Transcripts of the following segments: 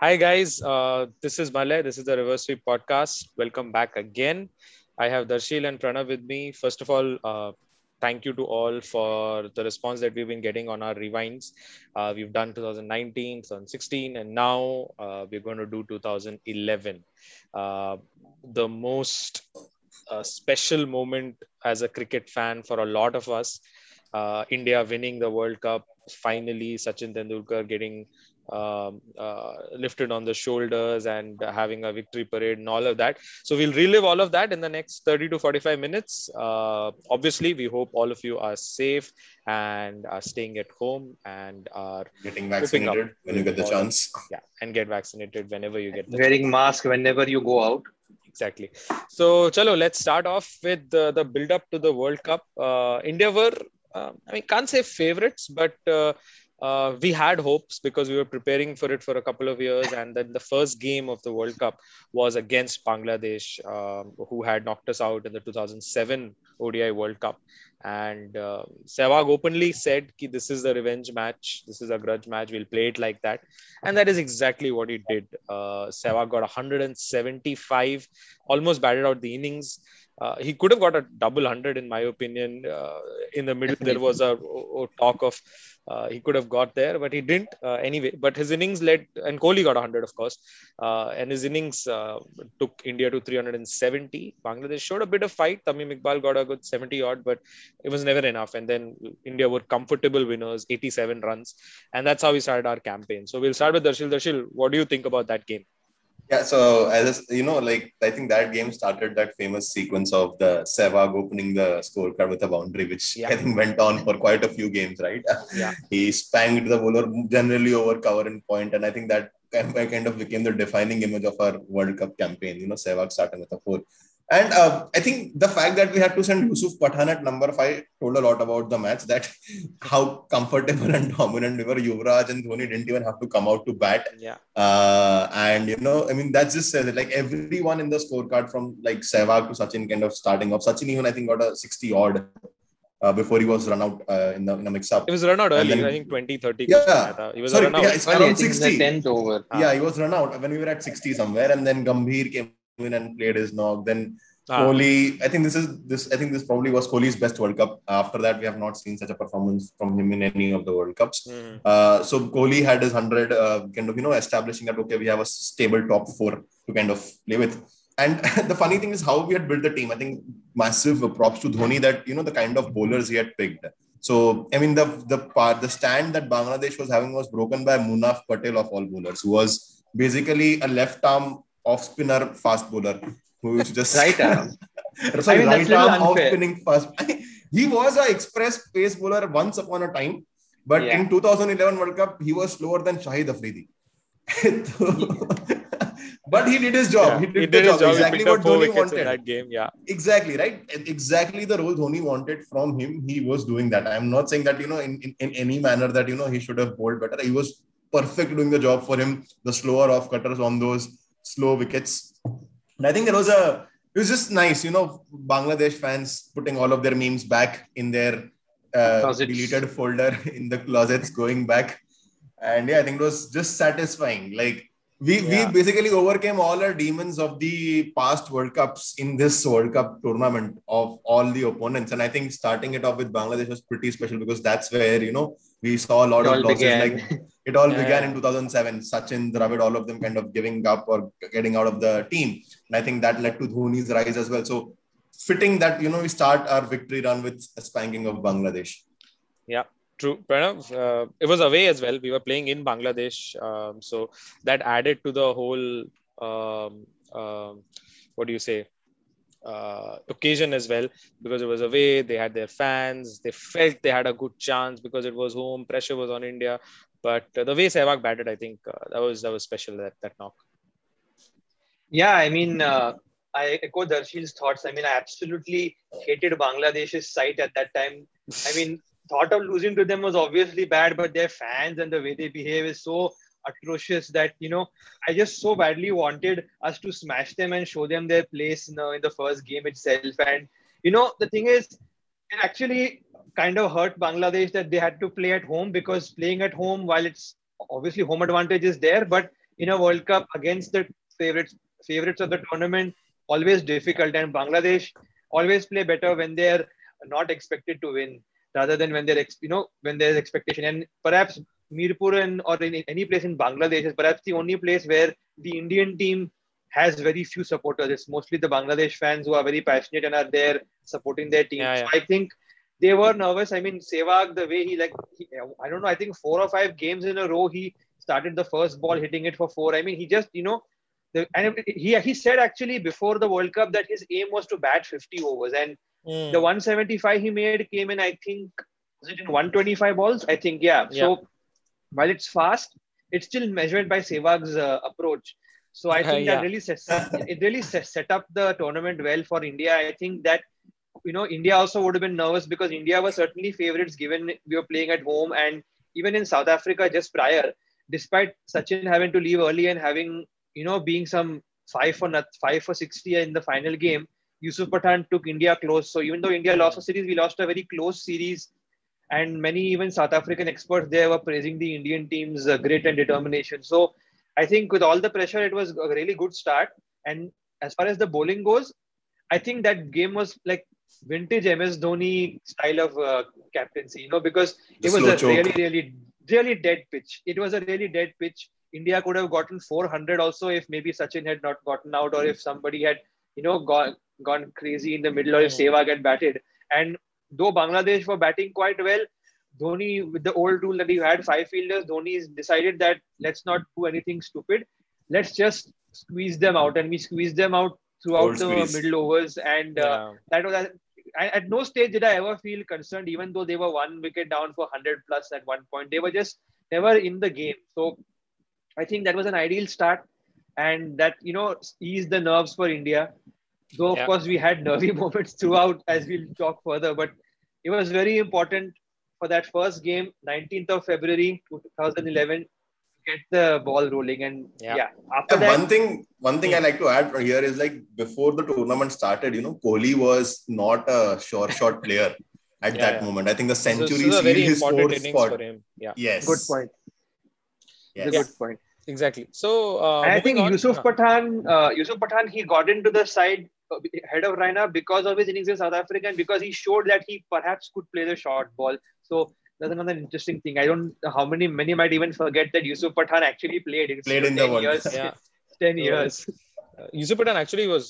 Hi, guys. Uh, this is Malay. This is the Reverse Sweep podcast. Welcome back again. I have Darshil and Pranav with me. First of all, uh, thank you to all for the response that we've been getting on our rewinds. Uh, we've done 2019, 2016, and now uh, we're going to do 2011. Uh, the most uh, special moment as a cricket fan for a lot of us. India winning the World Cup, finally, Sachin Tendulkar getting um, uh, lifted on the shoulders and having a victory parade and all of that. So we'll relive all of that in the next 30 to 45 minutes. Uh, obviously, we hope all of you are safe and are staying at home and are getting vaccinated when you get the chance. Yeah, and get vaccinated whenever you get the wearing chance. mask whenever you go out. Exactly. So, chalo, let's start off with the, the build up to the World Cup. Uh, India were, uh, I mean, can't say favorites, but uh, we had hopes because we were preparing for it for a couple of years. And then the first game of the World Cup was against Bangladesh, um, who had knocked us out in the 2007 ODI World Cup. And uh, Sehwag openly said, Ki, This is the revenge match. This is a grudge match. We'll play it like that. And that is exactly what he did. Uh, Sehwag got 175, almost batted out the innings. Uh, he could have got a double hundred, in my opinion. Uh, in the middle, there was a, a talk of uh, he could have got there, but he didn't uh, anyway. But his innings led, and Kohli got a 100, of course. Uh, and his innings uh, took India to 370. Bangladesh showed a bit of fight. Tamim Iqbal got a good 70 odd, but it was never enough. And then India were comfortable winners, 87 runs. And that's how we started our campaign. So we'll start with Darshil. Darshil, what do you think about that game? Yeah, so as you know, like I think that game started that famous sequence of the Sehwag opening the scorecard with a boundary, which Yeah. I think went on for quite a few games, right? Yeah. he spanked the bowler generally over cover and point, and I think that kind of- kind of became the defining image of our World Cup campaign. You know, Sehwag starting with a four. And uh, I think the fact that we had to send Yusuf Pathan at number five told a lot about the match. That how comfortable and dominant we were. Yuvraj and Dhoni didn't even have to come out to bat. Yeah. Uh, and you know, I mean, that just. Uh, like everyone in the scorecard, from like Sehwag to Sachin, kind of starting off. Sachin even I think got a sixty odd. Uh, before he was run out uh, in the in a mix up. It was run out early, then, I think 20, 30. Yeah, he was Sorry, run out. Yeah, it's around 60. Over. Yeah, he was run out when we were at 60 somewhere, and then Gambhir came in and played his knock. Then Ah. Kohli, I think this is this. I think this probably was Kohli's best World Cup. After that, we have not seen such a performance from him in any of the World Cups. Mhm. Uh, so Kohli had his hundred, uh, kind of you know establishing that okay, we have a stable top four to kind of play with. And the funny thing is how we had built the team. I think massive props to Dhoni that you know the kind of bowlers he had picked. So I mean the the part the stand that Bangladesh was having was broken by Munaf Patel of all bowlers, who was basically a left arm off spinner fast bowler who is just Right arm. Sorry, I mean, right arm off spinning fast. he was a express pace bowler once upon a time, but Yeah. in 2011 World Cup he was slower than Shahid Afridi. but he did his job. Yeah. He did, He the did his job. job. Exactly what up four Dhoni wickets in wanted. that game. Yeah. Exactly right. Exactly the role Dhoni wanted from him. He was doing that. I'm not saying that you know in, in, in any manner that you know he should have bowled better. He was perfect doing the job for him. The slower off cutters on those slow wickets. And I think there was a it was just nice, you know, Bangladesh fans putting all of their memes back in their uh, deleted folder in the closets, going back. And yeah, I think it was just satisfying. Like we, Yeah. we basically overcame all our demons of the past World Cups in this World Cup tournament of all the opponents. And I think starting it off with Bangladesh was pretty special because that's where, you know, we saw a lot It of losses. began. Like it all Yeah, began in 2007. Sachin, Dravid, all of them kind of giving up or getting out of the team. And I think that led to Dhoni's rise as well. So fitting that, you know, we start our victory run with a spanking of Bangladesh. Yeah, true, Pranav. Uh, it was away as well. We were playing in Bangladesh, um, so that added to the whole. Um, um, what do you say? Uh, occasion as well because it was away. They had their fans. They felt they had a good chance because it was home. Pressure was on India, but uh, the way Sehwag batted, I think uh, that was that was special. That that knock. Yeah, I mean, uh, I echo Darshil's thoughts. I mean, I absolutely hated Bangladesh's site at that time. I mean, thought of losing to them was obviously bad, but their fans and the way they behave is so atrocious that you know I just so badly wanted us to smash them and show them their place in the, in the first game itself. And you know, the thing is, it actually kind of hurt Bangladesh that they had to play at home because playing at home, while it's obviously home advantage is there, but in a World Cup against the favorites favorites of the tournament always difficult and Bangladesh always play better when they're not expected to win rather than when they're you know when there's expectation and perhaps Mirpur and or in any place in Bangladesh is perhaps the only place where the Indian team has very few supporters. It's mostly the Bangladesh fans who are very passionate and are there supporting their team. Yeah, yeah. So I think they were nervous. I mean, Sehwag, the way he like, he, I don't know, I think four or five games in a row, he started the first ball hitting it for four. I mean, he just, you know, the, and he, he said actually before the World Cup that his aim was to bat 50 overs. And Mm. the 175 he made came in, I think, was it in 125 balls? I think, yeah. Yeah. So while it's fast, it's still measured by Sehwag's uh, approach. So I think Yeah. that really sets, it really set, set up the tournament well for India. I think that you know India also would have been nervous because India was certainly favorites given we were playing at home and even in South Africa just prior, despite Sachin having to leave early and having you know being some five for not, five for sixty in the final game, Yusuf Pathan took India close. So even though India lost a series, we lost a very close series. And many even South African experts there were praising the Indian team's uh, grit and determination. So I think with all the pressure, it was a really good start. And as far as the bowling goes, I think that game was like vintage MS Dhoni style of uh, captaincy, you know, because The it was a choke. really, really, really dead pitch. It was a really dead pitch. India could have gotten 400 also if maybe Sachin had not gotten out or if somebody had, you know, gone gone crazy in the middle or if. Sehwag had batted. And though Bangladesh were batting quite well, Dhoni, with the old rule that you had five fielders, Dhoni decided that let's not do anything stupid. Let's just squeeze them out. And we squeezed them out throughout the middle overs. And uh, Yeah. that was I, at no stage did I ever feel concerned, even though they were one wicket down for 100 plus at one point. They were just never in the game. So I think that was an ideal start. And that, you know, eased the nerves for India. Though, of Yeah. course, we had nervy moments throughout as we'll talk further. But it was very important for that first game, 19th of February 2011, to get the ball rolling. And Yeah. yeah, after And that, one thing, one thing I like to add here is like before the tournament started, you know, Kohli was not a sure shot player at Yeah, that yeah. moment. I think the So century this is a sealed his important fourth innings spot. for him. Yeah, Yes. good point. Yes. Good point. exactly. So uh, I think on- Yusuf uh, Pathan, uh, Yusuf Pathan, he got into the side uh, head of Raina because of his innings in South Africa and because he showed that he perhaps could play the short ball. So that's another interesting thing. I don't know how many many might even forget that Yusuf Pathan actually played. It's Played in the World years. Cup. Yeah. ten So, years. Yusuf Pathan actually was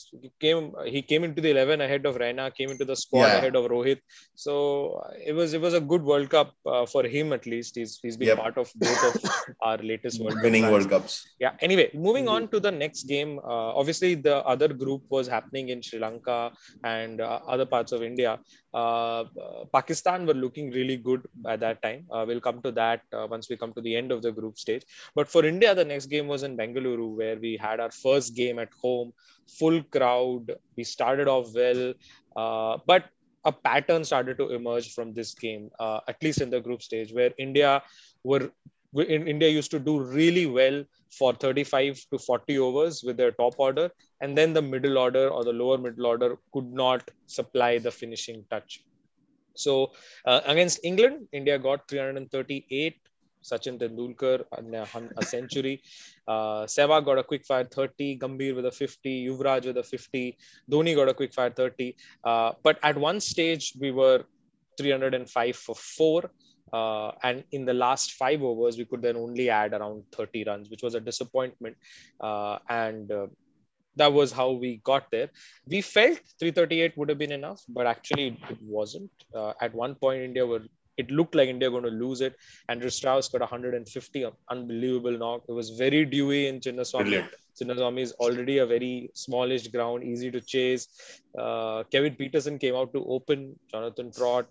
came he came into the 11 ahead of Raina, came into the squad Yeah. ahead of Rohit. So it was it was a good World Cup uh, for him at least. He's he's been Yep. part of both of our latest World Winning runs. World Cups. Yeah. Anyway, moving on to the next game. Uh, obviously, the other group was happening in Sri Lanka and uh, other parts of India. Uh, uh, Pakistan were looking really good at that time. Uh, we'll come to that uh, once we come to the end of the group stage. But for India, the next game was in Bengaluru, where we had our first game at home, full crowd. We started off well, uh, but a pattern started to emerge from this game, uh, at least in the group stage, where India were in India used to do really well for 35 to 40 overs with their top order, and then the middle order or the lower middle order could not supply the finishing touch. So uh, against England, India got 338. Sachin Tendulkar and a century. Uh, Sehwag got a quick fire 30. Gambhir with a 50. Yuvraj with a 50. Dhoni got a quick fire 30. Uh, but at one stage, we were 305 for four. Uh, and in the last five overs, we could then only add around 30 runs, which was a disappointment. Uh, and uh, that was how we got there. We felt 338 would have been enough, but actually it wasn't. Uh, at one point, India were it looked like India going to lose it. Andrew Strauss got 150, unbelievable knock. It was very dewy in Chinnaswamy. Brilliant. Chinnaswamy is already a very smallish ground, easy to chase. Uh, Kevin Pietersen came out to open. Jonathan Trott,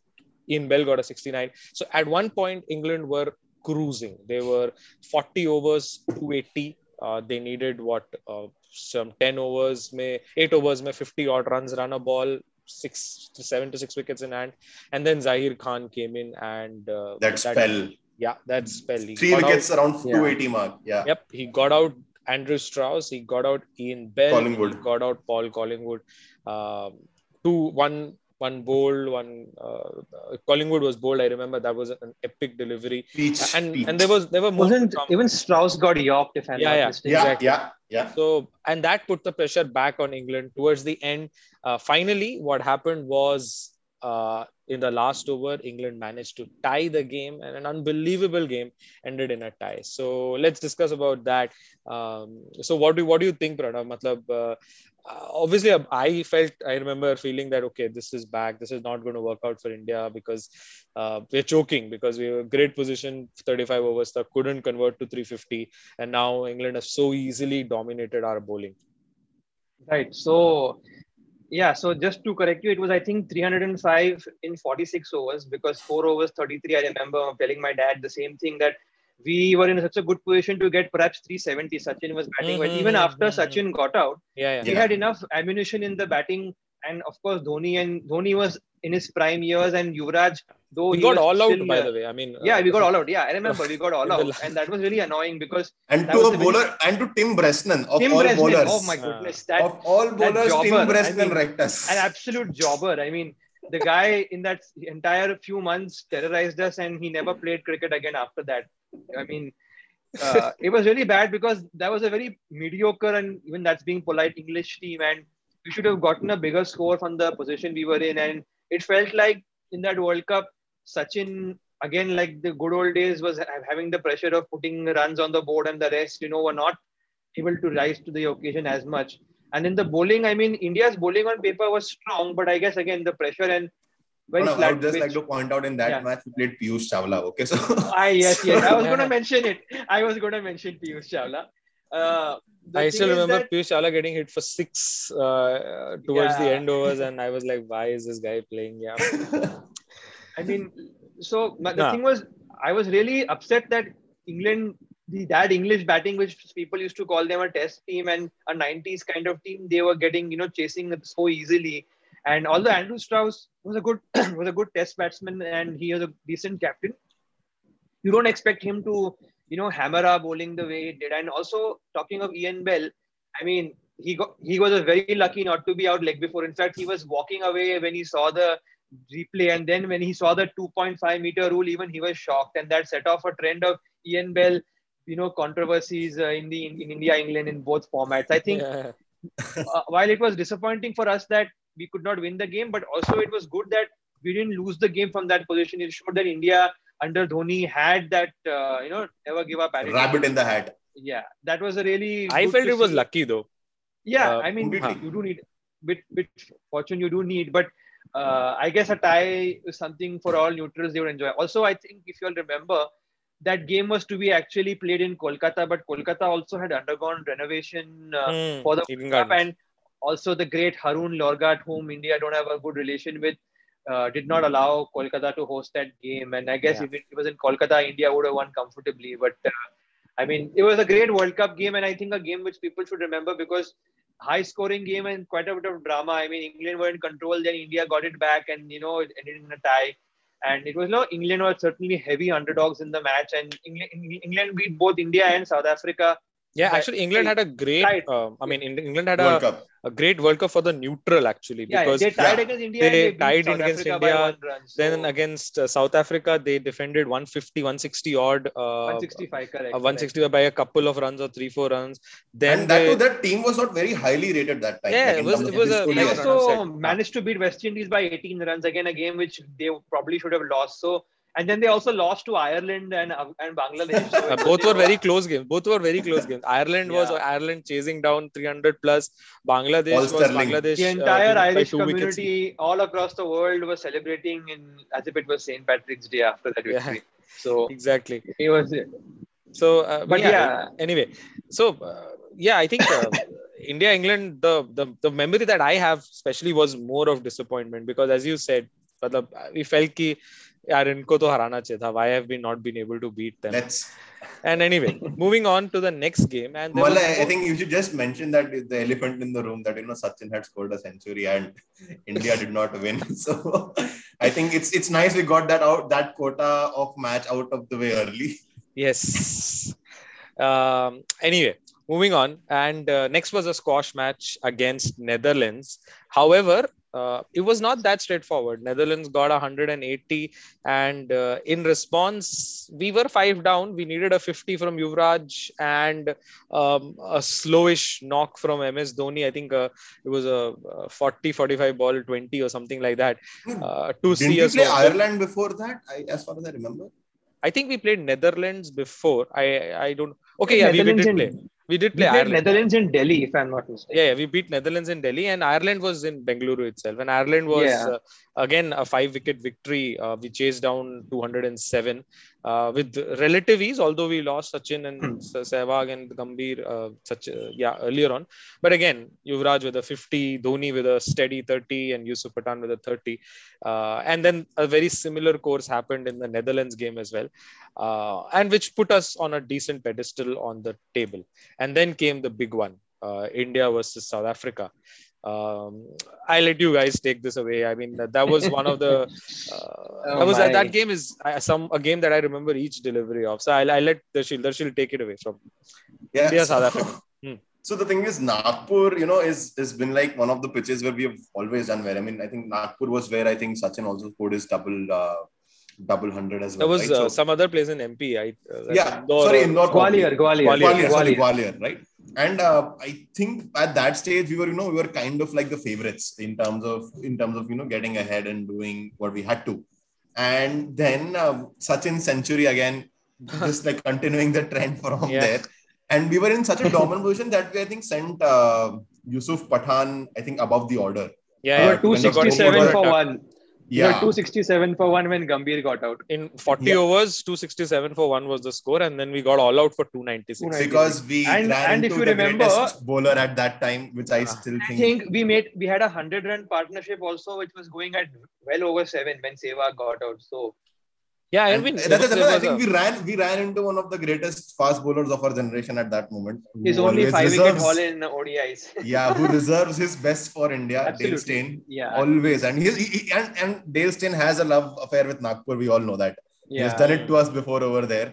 Ian Bell got a 69. So at one point, England were cruising. They were 40 overs, 280. Uh, they needed what uh, some 10 overs, may 8 overs, may 50 odd runs, run a ball, six to seven to six wickets in hand. And then Zaheer Khan came in and uh, That spell. yeah, that spell. He Three wickets out- around Yeah. 280 mark. Yeah. Yep, he got out Andrew Strauss, he got out Ian Bell, Collingwood. he got out Paul Collingwood. Um, two, one one bold, one uh, Collingwood was bold. I remember that was an epic delivery, Peach, and peach. and there was there were more. Wasn't to come. even Strauss got yorked if I'm Yeah, not yeah. mistaken. yeah, exactly. yeah, yeah. So and that put the pressure back on England towards the end. Uh, finally, what happened was uh, in the last over, England managed to tie the game, and an unbelievable game ended in a tie. So let's discuss about that. Um, so what do what do you think, Pranav? Matlab, uh, uh, obviously, uh, I felt I remember feeling that okay, this is back. This is not going to work out for India because uh, we're choking because we were great position, 35 overs, that couldn't convert to 350, and now England has so easily dominated our bowling. Right. So, yeah. So just to correct you, it was I think 305 in 46 overs because four overs 33. I remember telling my dad the same thing that we were in such a good position to get perhaps 370. Sachin was batting well. Even after mhm, Sachin got out, Yeah, yeah. he Yeah. had enough ammunition in the batting, and of course Dhoni and Dhoni was in his prime years, and Yuvraj though We he got was all out, still, by uh, the way. I mean, Yeah, uh, we got all out. Yeah, I remember we got all out, la- and that was really annoying because And to was a a very- bowler and to Tim Bresnan of Tim all Bresnan, bowlers. oh my goodness, that of all bowlers, jobber, Tim I Bresnan mean, wrecked us. an absolute jobber. I mean, the guy in that entire few months terrorized us, and he never played cricket again after that. I mean, uh, it was really bad because that was a very mediocre and even that's being polite English team, and we should have gotten a bigger score from the position we were in. And it felt like in that World Cup, Sachin again, like the good old days, was having the pressure of putting runs on the board, and the rest, you know, were not able to rise to the occasion as much. And in the bowling, I mean, India's bowling on paper was strong, but I guess again the pressure and very No, no, I would just pitch. like to point out in that Yeah. match we played Piyush Chawla. Okay, so Ah, yes, yes. I was going to mention it. I was going to mention Piyush Chawla. Uh, I still remember that- Piyush Chawla getting hit for six uh, towards the Yeah. end overs, and I was like, why is this guy playing? Yeah. I mean, so the Yeah. thing was, I was really upset that England, the that English batting, which people used to call them a test team and a 90s kind of team, they were getting, you know, chasing so easily. And although Andrew Strauss was a good was a good test batsman and he was a decent captain, you don't expect him to, you know, hammer our bowling the way he did. And also talking of Ian Bell, I mean, he got he was a very lucky not to be out leg before. In fact, he was walking away when he saw the replay, and then when he saw the 2.5 meter rule, even he was shocked, and that set off a trend of Ian Bell, you know, controversies uh, in the in, in India, England in both formats. I think Yeah. uh, while it was disappointing for us that we could not win the game, but also it was good that we didn't lose the game from that position. It showed that India under Dhoni had that uh, you know never give up attitude. rabbit in the hat. Yeah, that was a really. I felt to it was see. lucky though. Yeah, Uh, I mean, completely. you do need bit bit fortune. You do need, but uh, I guess a tie is something for all neutrals they would enjoy. Also, I think if you'll remember, that game was to be actually played in Kolkata, but Kolkata also had undergone renovation uh, Hmm, for the Eden Cup, and also the great Haroon Lorgat, whom India don't have a good relation with, uh, did not allow Kolkata to host that game. And I guess Yeah. if it was in Kolkata, India would have won comfortably. But uh, I mean, it was a great World Cup game, and I think a game which people should remember because high scoring game and quite a bit of drama. I mean, England were in control, then India got it back, and you know, it ended in a tie. And it was no England were certainly heavy underdogs in the match, and England, England beat both India and South Africa. Yeah, actually, England had a great. Right. Uh, I mean, England had a, a great World Cup for the neutral actually Yeah, because they tied yeah, against India. they and they tied South against Africa India, by one run. So then against uh, South Africa they defended 150, 160 odd. Uh, 165, correct. uh, 160 by a couple of runs or three four runs. Then and that they, too, that team was not very highly rated that time. Yeah, like, it was- it was a- They like depth. Pranav also managed to beat West Indies by 18 runs again, a game which they probably should have lost. So, and then they also lost to Ireland and and Bangladesh. So uh, it was- both they were very close games. Both were very close games. Ireland was Yeah. Ireland chasing down 300 plus. Bangladesh All was Sterling. Bangladesh. The uh, entire winning by Irish two wickets. community all across the world was celebrating in as if it was St. Patrick's Day after that Yeah. victory. So Exactly. it was So, uh, But yeah, yeah. Anyway, so uh, yeah, I think uh, India England the, the the memory that I have especially was more of disappointment because as you said, मतलब, we felt कि यार इनको तो हराना चाहिए था. Why have we not been able to beat them? Let's. And anyway, moving on to the next game, and there was Mala, I more- think you should just mention that the elephant in the room that you know Sachin had scored a century and India did not win. So I think it's it's nice we got that out that quota of match out of the way early. Yes. Um, anyway, moving on. And uh, next was a squash match against Netherlands. However, uh, it was not that straightforward. Netherlands got 180, and uh, in response, we were five down. We needed a 50 from Yuvraj and um, a slowish knock from MS Dhoni. I think uh, it was a 40 45 ball 20 or something like that. Uh, to Didn't see you us play over. Ireland before that? I, as far as I remember. I think we played Netherlands before. I I don't. Okay, yeah, we, we did in- play. We did play played Ireland. Netherlands in Delhi, if I'm not mistaken. Yeah, yeah, we beat Netherlands in Delhi, and Ireland was in Bengaluru itself. And Ireland was Yeah. uh, again a five-wicket victory. Uh, we chased down 207 uh, with relative ease, although we lost Sachin and Hmm. Sehwag and Gambhir uh, such uh, yeah earlier on. But again, Yuvraj with a 50, Dhoni with a steady 30, and Yusuf Pathan with a 30. Uh, and then a very similar course happened in the Netherlands game as well, uh, and which put us on a decent pedestal on the table. And then came the big one uh, India versus South Africa. Um, I let you guys take this away. I mean, that, that was one of the. Uh, Oh that was my. that game is uh, some a game that I remember each delivery of. So I'll, I'll let Darshil Darshil take it away from Yeah. India so- South Africa. Hmm. So the thing is, Nagpur, you know, is has been like one of the pitches where we have always done well. I mean, I think Nagpur was where I think Sachin also scored his double uh, double hundred as well. There was right? uh, So- some other place in MP. I uh, yeah, Indore sorry, or- Indore. Gwalior, Gwalior, Gwalior. Gwalior, Gwalior. Gwalior, right? And uh, I think at that stage we were, you know, we were kind of like the favorites in terms of in terms of you know getting ahead and doing what we had to. And then um, Sachin century again, just like continuing the trend from Yeah. there. And we were in such a dominant position that we I think sent uh, Yusuf Pathan I think above the order. Yeah, We yeah. were 267 for one. We were Yeah, 267 for one when Gambhir got out. in 40 Yeah. overs, 267 for one was the score, and then we got all out for 296. 296. because we And- ran and if you the remember- greatest bowler at that time, which I still I think. think we made we had a hundred run partnership also, which was going at well over seven when Sehwag got out. So Yeah, I And mean, that is there another- I think a- we ran we ran into one of the greatest fast bowlers of our generation at that moment. he's only always five wicket reserves- haul in the ODIs. yeah, who reserves his best for India, Dale Steyn. Yeah. Always. And he's he, he- and, and Dale Steyn has a love affair with Nagpur. We all know that. He yeah. has done it to us before over there.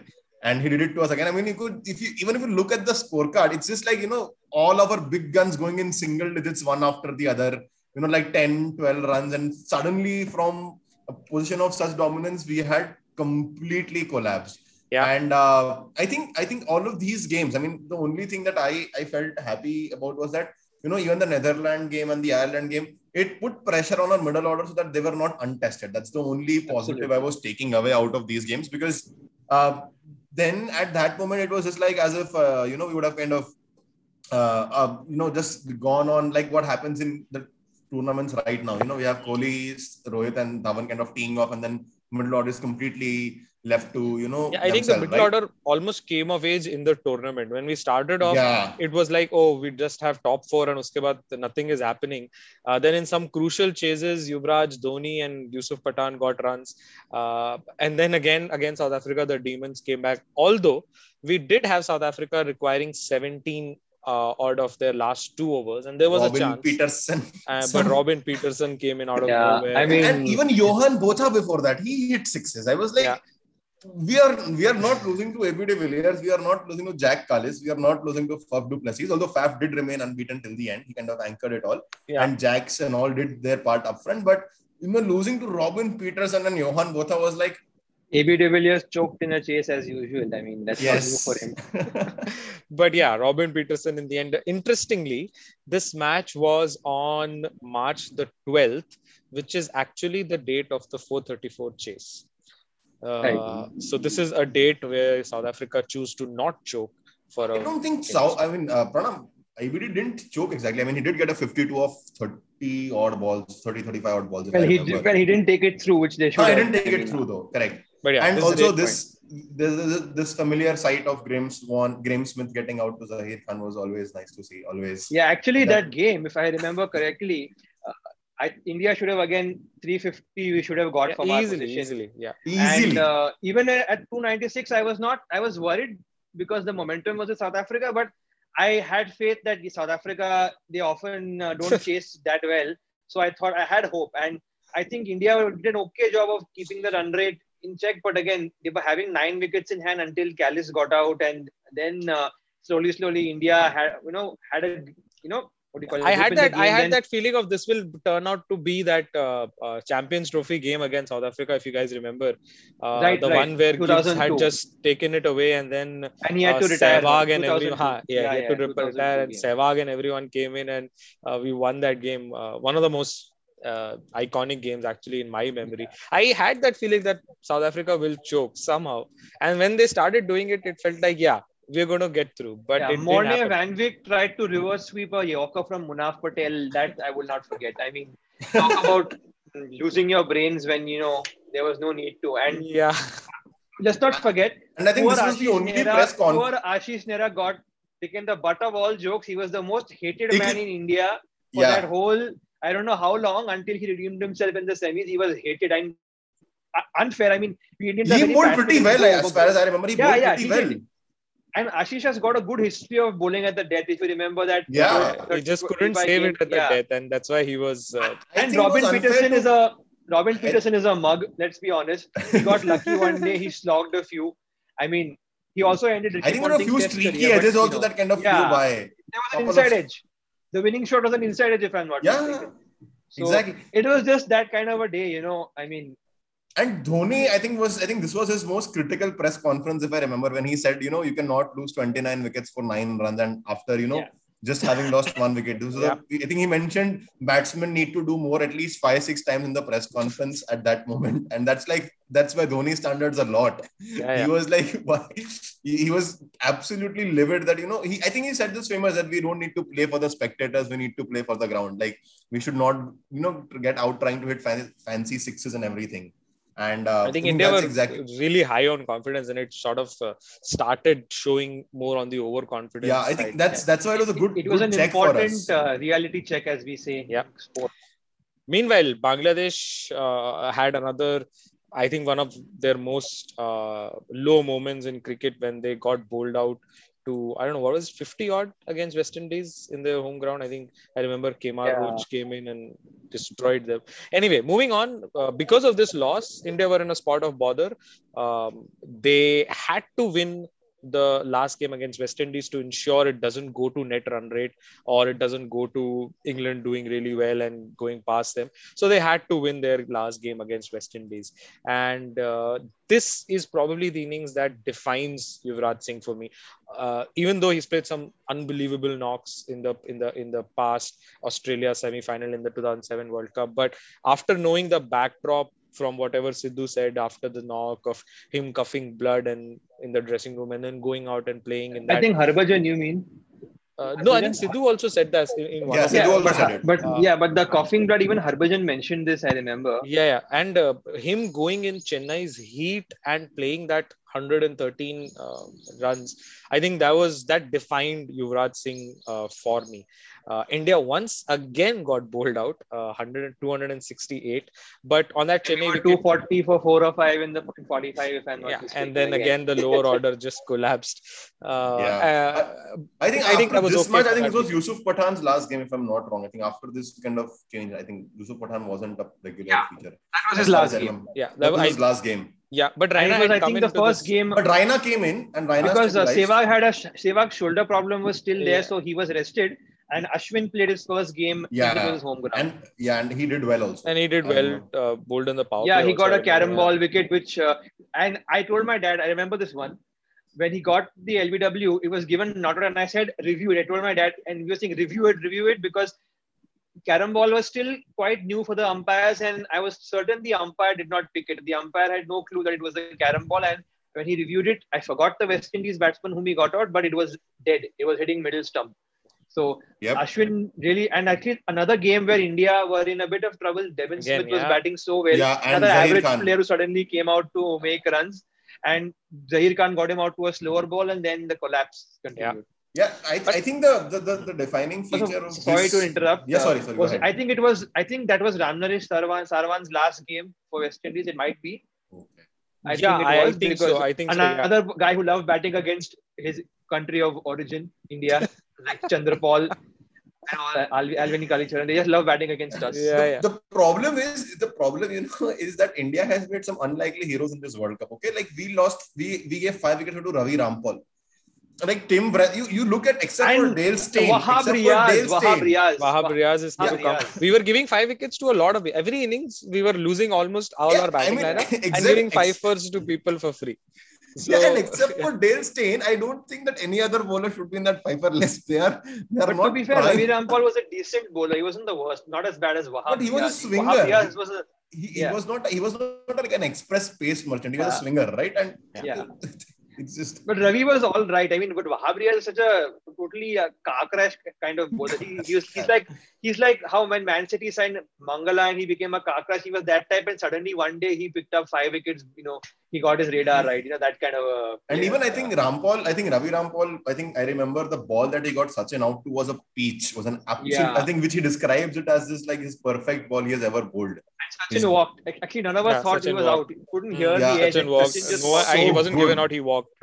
And he did it to us again. I mean, you could if you even if you look at the scorecard, it's just like you know, all our big guns going in single digits one after the other, you know, like 10, 12 runs, and suddenly from a position of such dominance, we had completely collapsed. Yeah. And uh, I think I think all of these games. I mean, the only thing that I I felt happy about was that you know even the Netherlands game and the Ireland game, it put pressure on our middle order so that they were not untested. That's the only positive I was taking away out of these games because uh, then at that moment it was just like as if uh, you know we would have kind of uh, uh, you know just gone on like what happens in the tournaments right now. You know we have Kohli, Rohit, and Dhawan kind of teeing off, and then middle order is completely left to you know. yeah, I think the middle right? order almost came of age in the tournament. When we started off, Yeah, it was like, oh, we just have top four, and uske baad nothing is happening. Uh, then in some crucial chases, Yuvraj, Dhoni, and Yusuf Pathan got runs. Uh, and then again against South Africa, the Demons came back. Although we did have South Africa requiring 17 uh, odd of their last two overs, and there was Robin a chance. Peterson. Uh, but Robin Peterson came in out of Yeah, nowhere. I mean- and even Johan Botha before that, he hit sixes. I was like, Yeah. we are we are not losing to AB de Villiers, we are not losing to Jacques Kallis, we are not losing to Faf du Plessis. Although Faf did remain unbeaten till the end, he kind of anchored it all, Yeah. and Jacks and all did their part up front. But you know, losing to Robin Peterson and Johan Botha was like, AB de Villiers choked in a chase as usual. I mean, that's not new yes, for him. but yeah, Robin Peterson in the end. Interestingly, this match was on March the 12th, which is actually the date of the 434 chase. Uh, Right. So this is a date where South Africa choose to not choke for I a. don't think South. I mean, uh, Pranav, ABD didn't choke exactly. I mean, he did get a 52 of 30 odd balls, 30, 35 odd balls. Well, he remember. well, he didn't take it through, which they should. No, I didn't take it through though. Correct. But yeah, and this also this this, this this familiar sight of Graham Swan, Graeme Smith getting out to Zaheer Khan was always nice to see. Always. Yeah, actually, That- that game, if I remember correctly, uh, I, India should have again 350. We should have got Yeah, from our easily, position. easily, yeah. Easily. And uh, even at 296, I was not. I was worried because the momentum was in South Africa, but I had faith that South Africa they often uh, don't chase that well. So I thought I had hope, and I think India did an okay job of keeping the run rate in check. But again, they were having nine wickets in hand until Kallis got out, and then uh, slowly, slowly, India had you know had a you know what do you call it? I had that. I had then- that feeling of this will turn out to be that uh, uh, Champions Trophy game against South Africa, if you guys remember, uh, Right, the right. one where Gibbs had just taken it away, and then and he had uh, to retire. Sehwag and 2002. everyone, ha, yeah, he had to re- 2002 retire, and. Sehwag and everyone came in, and uh, we won that game. Uh, one of the most uh, iconic games, actually, in my memory. I had that feeling that South Africa will choke somehow, and when they started doing it, it felt like, yeah, we're going to get through. But yeah, it didn't Morne. Van Wyk tried to reverse sweep a Yorker from Munaf Patel. That I will not forget. I mean, talk about losing your brains when you know there was no need to. And Yeah, let's not forget, And I think poor this was the Ashish only Nehra, press poor conference. Ashish Nehra got taken the butt of all jokes. He was the most hated He man could- in India for Yeah. that whole. I don't know how long until he redeemed himself in the semis. He was hated and uh, unfair. I mean, we Indians He very bowled pretty well, go- as far as I remember. He Yeah, bowled yeah, pretty he well. did. And Ashish has got a good history of bowling at the death. If you remember that, Yeah. he just couldn't save it at the Yeah. death, and that's why he was. Uh, I And think Robin was Peterson to- is a Robin Peterson is a mug. Let's be honest. He got lucky one day. He slogged a few. I mean, he also ended. I think there were a few test streaky career, but, edges you also know, that kind of yeah. flew by. There was an inside of- edge. The winning shot was an mm-hmm. inside edge, if I'm not Yeah, mistaken. So exactly. It was just that kind of a day, you know. I mean, And Dhoni, I think was I think this was his most critical press conference, if I remember, when he said, you know, you cannot lose 29 wickets for nine runs, and after you know Yeah. Just having lost one wicket. This was a- I think he mentioned batsmen need to do more at least five six times in the press conference at that moment, and that's like that's why Dhoni standards a lot. yeah, yeah. He was like, why? He, he was absolutely livid that you know he. I think he said this famous that we don't need to play for the spectators, we need to play for the ground. Like we should not, you know, get out trying to hit fancy, fancy sixes and everything. And uh, I think India that's were exactly really high on confidence, and it sort of uh, started showing more on the overconfidence. yeah. I think side. that's that's why it was a good, it was good an check important uh, reality check, as we say. Yeah. Sport. Meanwhile, Bangladesh uh, had another, I think, one of their most uh, low moments in cricket when they got bowled out to, I don't know, what was 50 odd against West Indies in their home ground. I think I remember Kemar Yeah. Roach came in and destroyed them. Anyway, moving on, uh, because of this loss, India were in a spot of bother. Um, they had to win the last game against West Indies to ensure it doesn't go to net run rate or it doesn't go to England doing really well and going past them. So they had to win their last game against West Indies. And uh, this is probably the innings that defines Yuvraj Singh for me. Uh, even though he's played some unbelievable knocks in the in the in the past Australia semi-final in the 2007 World Cup, but after knowing the backdrop from whatever Sidhu said after the knock of him coughing blood and in the dressing room and then going out and playing in that. I think Harbhajan, you mean? uh, no, I think Sidhu also said that in, in one Yeah, of Sidhu also but, said it. but Uh, yeah, but the coughing blood, even Harbhajan mentioned this. I remember. Yeah, yeah. and uh, him going in Chennai's heat and playing that 113 uh, runs, I think that was that defined Yuvraj Singh uh, for me. Uh, India once again got bowled out, uh, 100, 268, but on that Chennai wicket, 240 for four or five in the 45, if I'm not yeah, mistaken. and then again the lower order just collapsed. Uh, Yeah. uh, I think I think that was this okay much, I think that it was. Yusuf Pathan's last game, if I'm not wrong. I think after this kind of change, I think Yusuf Pathan wasn't a regular Yeah. feature. that was his last game. yeah, That that, was I, his last game. Yeah, but And Raina was, had I think, the first this- game But Raina came in and Raina because uh, stabilized. Had a Sehwag's shoulder problem was still there, Yeah. so he was rested. And Ashwin played his first game Yeah. even though it was home ground. and yeah, and he did well also. and he did I well, uh, bowled in the power. yeah, he got a a I carom remember. ball wicket, which uh, and I told my dad, I remember this one. When he got the LBW, it was given not and I said review it. I told my dad, and we were saying review it, review it because carom ball was still quite new for the umpires, and I was certain the umpire did not pick it. The umpire had no clue that it was a carom ball, and when he reviewed it, I forgot the West Indies batsman whom he got out, but it was dead. It was hitting middle stump. So Yep. Ashwin really, and actually another game where India were in a bit of trouble. Devin Again, Smith was yeah. batting so well. Yeah, Another Zaheer average Khan. player who suddenly came out to make runs, and Zaheer Khan got him out to a slower ball, and then the collapse continued. Yeah, I, I think the, the, the, the defining So, feature of sorry this, to interrupt. Yeah, uh, sorry, sorry. Go was- ahead. I think it was. I think that was Ramnaresh Sarwan Sarwan's last game for West Indies. It might be. Okay. I yeah, think it I, I was think so. I think so. yeah. another guy who loved batting against his country of origin, India, like Chanderpaul and all, Alvi- Kallicharran. They just love batting against us. Yeah, yeah. The problem is the problem, you know, is that India has made some unlikely heroes in this World Cup. Okay, like we lost, we we gave five wickets to Ravi Rampal. Like Tim, Bra- you, you look at except for Dale Steyn, Wahab except for Riaz, Dale Wahab Steyn, Riaz. Wahab Wah- Riaz is Wahab to come. We were giving five wickets to a lot of every innings. We were losing almost all Yeah, our batting I mean, lineup and exact- giving ex- five first to people for free. So, yeah, and except for Dale Steyn, I don't think that any other bowler should be in that fifer list. They are, they are But not to be fair, trying- Ravi Rampal was a decent bowler. He wasn't the worst, not as bad as Wahab. But he was a Riaz. swinger. Wahab Riaz was a he, he Yeah. was not he was not like an express pace merchant. He was a swinger, right? And Yeah. It's just But Ravi was all right. I mean, but Wahab Riaz is such a totally uh, car crash kind of bowler. He, he was, he's like he's like how when Man City signed Mangala and he became a car crash. He was that type, and suddenly one day he picked up five wickets. You know, he got his radar right. You know that kind of. A and even I think Rampal, I think Ravi Rampal, I think I remember the ball that he got Sachin out to was a peach, was an absolute. Yeah. I think which he describes it as this like his perfect ball he has ever bowled. And Sachin walked. Actually, none of us Yeah, thought he was walked. out. He couldn't hear Yeah, the edge. Sachin and walked. Sachin just No, I- he so wasn't given out. He walked.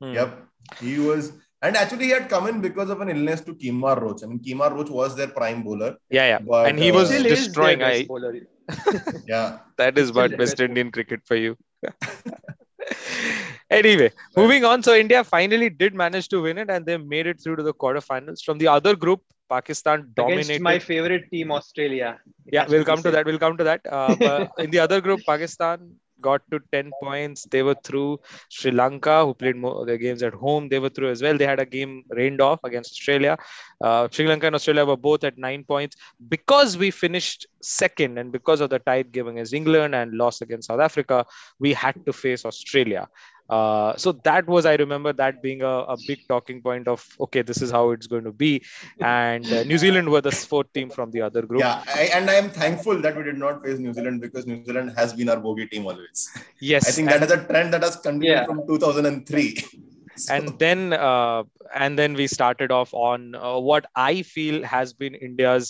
Hmm. Yep, he was. And actually, he had come in because of an illness to Kemar Roach. I mean, Kemar Roach was their prime bowler. Yeah, yeah. But, and he uh, was Still is their destroying. I. Yeah, that is what West best Indian cricket for you. anyway, moving on. So India finally did manage to win it, and they made it through to the quarterfinals. From the other group, Pakistan dominated. Against my favorite team, Australia. It yeah we'll come to said. that we'll come to that uh, in the other group pakistan got to 10 points. They were through sri lanka who played more their games at home. They were through as well. They had a game rained off against australia. Uh, sri lanka and australia were both at 9 points. Because we finished second and because of the tight game against england and loss against south africa we had to face australia uh, so that was i remember that being a, a big talking point of okay this is how it's going to be and uh, new zealand were the fourth team from the other group yeah. I, and I am thankful that we did not face New Zealand because New Zealand has been our bogey team always. yes I think and- that is a trend that has continued Yeah. from 2003. So- and then uh, and then we started off on uh, what i feel has been india's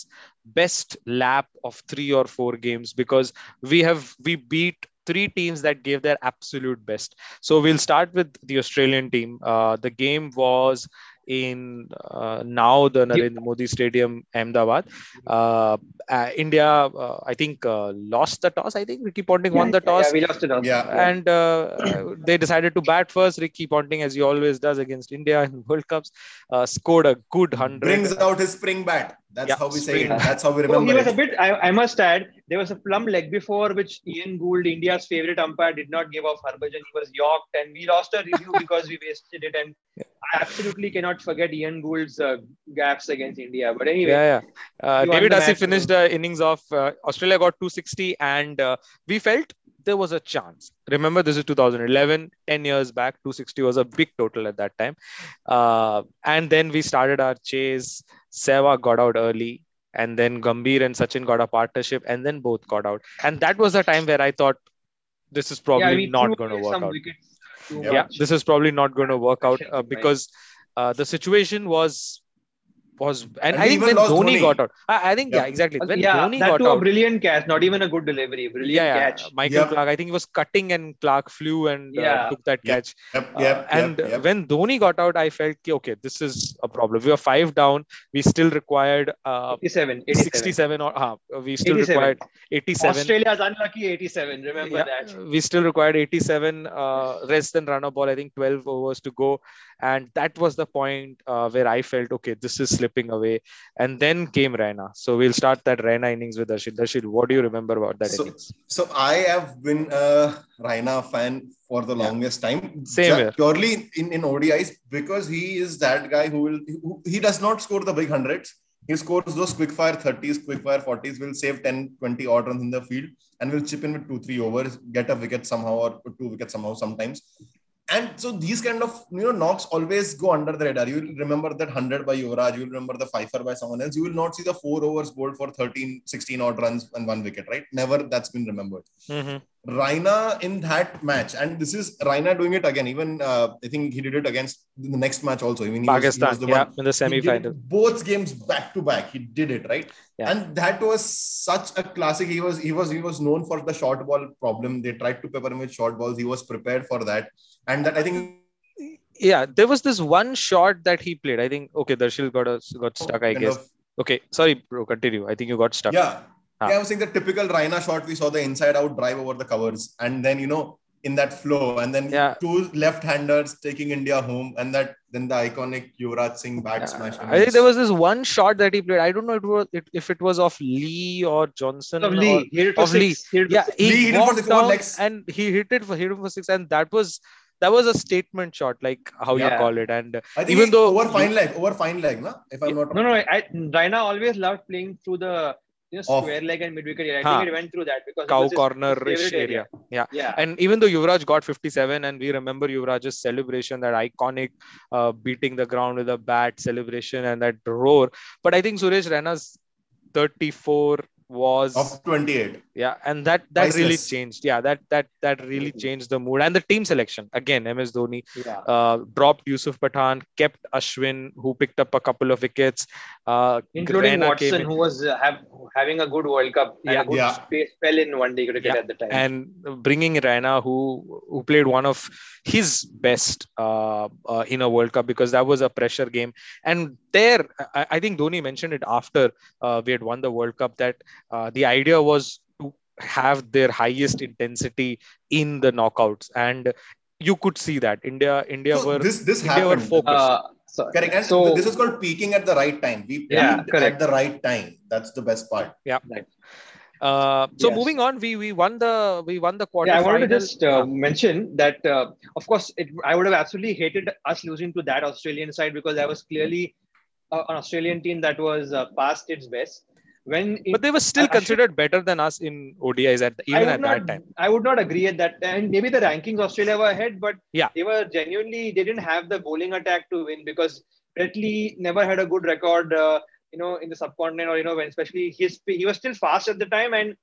best lap of three or four games because we have we beat three teams that gave their absolute best so we'll start with the australian team uh, the game was in uh, now the Narendra Modi Stadium, Ahmedabad. Uh, uh, India, uh, I think, uh, lost the toss. I think Ricky Ponting won the toss Yeah, we lost it also. Yeah. and uh, they decided to bat first. Ricky Ponting, as he always does against India in World Cups, uh, scored a good hundred. brings out his spring bat. That's Yeah, how we say it. That's how we Oh, remember he was it. a bit. I, I must add, there was a plumb leg before which Ian Gould, India's favorite umpire, did not give off Harbhajan. He was yorked, and we lost a review because we wasted it. And I absolutely cannot forget Ian Gould's uh, gaps against India. But anyway, Yeah, yeah. Uh, David the Hussey finished the innings of uh, Australia got 260, and uh, we felt there was a chance. Remember, this is 2011, 10 years back. 260 was a big total at that time. Uh, and then we started our chase. Sehwag got out early, and then Gambhir and Sachin got a partnership, and then both got out. And that was the time where I thought this is probably yeah, we not going to work out. Yeah, yeah much. this is probably not going to work out uh, because uh, the situation was was and, And I think when lost Dhoni, Dhoni. got out I, I think yeah, Yeah. exactly when yeah, Dhoni that got too a brilliant catch, not even a good delivery. Brilliant yeah, yeah catch. Michael Yep. Clarke I think he was cutting and Clarke flew and uh, took that Yep. catch Yep, Uh, yep, and yep, yep. when Dhoni got out I felt ki, okay this is a problem we were five down we still required uh, 87, 87. 67 or uh, we still 87. required 87 Australia's unlucky 87. Remember Yeah, that. we still required 87 uh, less than run of ball. I think 12 overs to go, and that was the point uh, where I felt okay, this is slipping away. And then came Raina. So we'll start that Raina innings with Darshil. Darshil, what do you remember about that So- innings? So I have been a Raina fan for the Yeah. longest time. Same here. Purely in, in ODIs because he is that guy who will who, he does not score the big hundreds. He scores those quick fire 30s, quick fire 40s, will save 10, 20 odd runs in the field and will chip in with two, three overs, get a wicket somehow or two wickets somehow sometimes. And so these kind of you know knocks always go under the radar. You will remember that 100 by Yuvraj, you will remember the fifer by someone else. You will not see the four overs bowled for 13, 16 odd runs and one wicket, right? Never that's been remembered. Mhm. Raina in that match, and this is Raina doing it again. Even uh, I think he did it against the next match also. I mean, he was- was the yeah, one- in the semi-final. both games back to back. He did it right, Yeah. and that was such a classic. He was he was he was known for the short ball problem. They tried to pepper him with short balls. He was prepared for that, and that I think Yeah, there was this one shot that he played. I think okay, Darshil got us got stuck. I guess. of- Okay, sorry, bro. Continue. I think you got stuck. Yeah. Ah. Yeah, I was saying the typical Raina shot. We saw the inside out drive over the covers. And then, you know, in that flow, and then Yeah. two left-handers taking India home, and that then the iconic Yuvraj Singh bat smash. I think there was this one shot that he played. I don't know it was it, if it was of Lee or Johnson. Of or- Lee, he hit it for of six. He hit it for yeah, he Lee hit it for walked down legs. and he hit it for hit it for six, and that was that was a statement shot, like how you call it. And I think even though over fine leg, over fine leg, na? If I'm not No, no, I, Raina always loved playing through the you know, square leg and mid wicket area. I Huh. think it went through that because cow corner favorite area. Yeah. Yeah. And even though Yuvraj got 57, and we remember Yuvraj's celebration, that iconic uh, beating the ground with a bat celebration and that roar. But I think Suresh Raina's 34 was of 28. yeah and that that really changed yeah that that that really changed the mood and the team selection again ms dhoni Yeah. uh, dropped yusuf pathan kept ashwin who picked up a couple of wickets uh, Including Raina came Watson, in who was uh, have, having a good World Cup and Yeah. a good Yeah. space spell in one day cricket Yeah. at the time. and bringing Raina, who who played one of his best uh, uh, in a World Cup because that was a pressure game. And there, I, I think Dhoni mentioned it after uh, we had won the World Cup that uh, the idea was to have their highest intensity in the knockouts, and you could see that India India So were this this India were focused. Uh, so, Correct. And so this is called peaking at the right time. We peaked Yeah, at the right time. That's the best part. Uh, so Yes. moving on, we we won the we won the quarter. yeah, I wanted to just uh, mention that, uh, of course, it, I would have absolutely hated us losing to that Australian side because that was clearly uh, an Australian team that was uh, past its best. When it, but they were still I- I should- considered better than us in ODIs at even at not, that time. I would not agree at that time. Maybe the rankings Australia were ahead, but Yeah. they were genuinely they didn't have the bowling attack to win because Brett Lee never had a good record, uh, you know, in the subcontinent or you know when especially his he was still fast at the time and.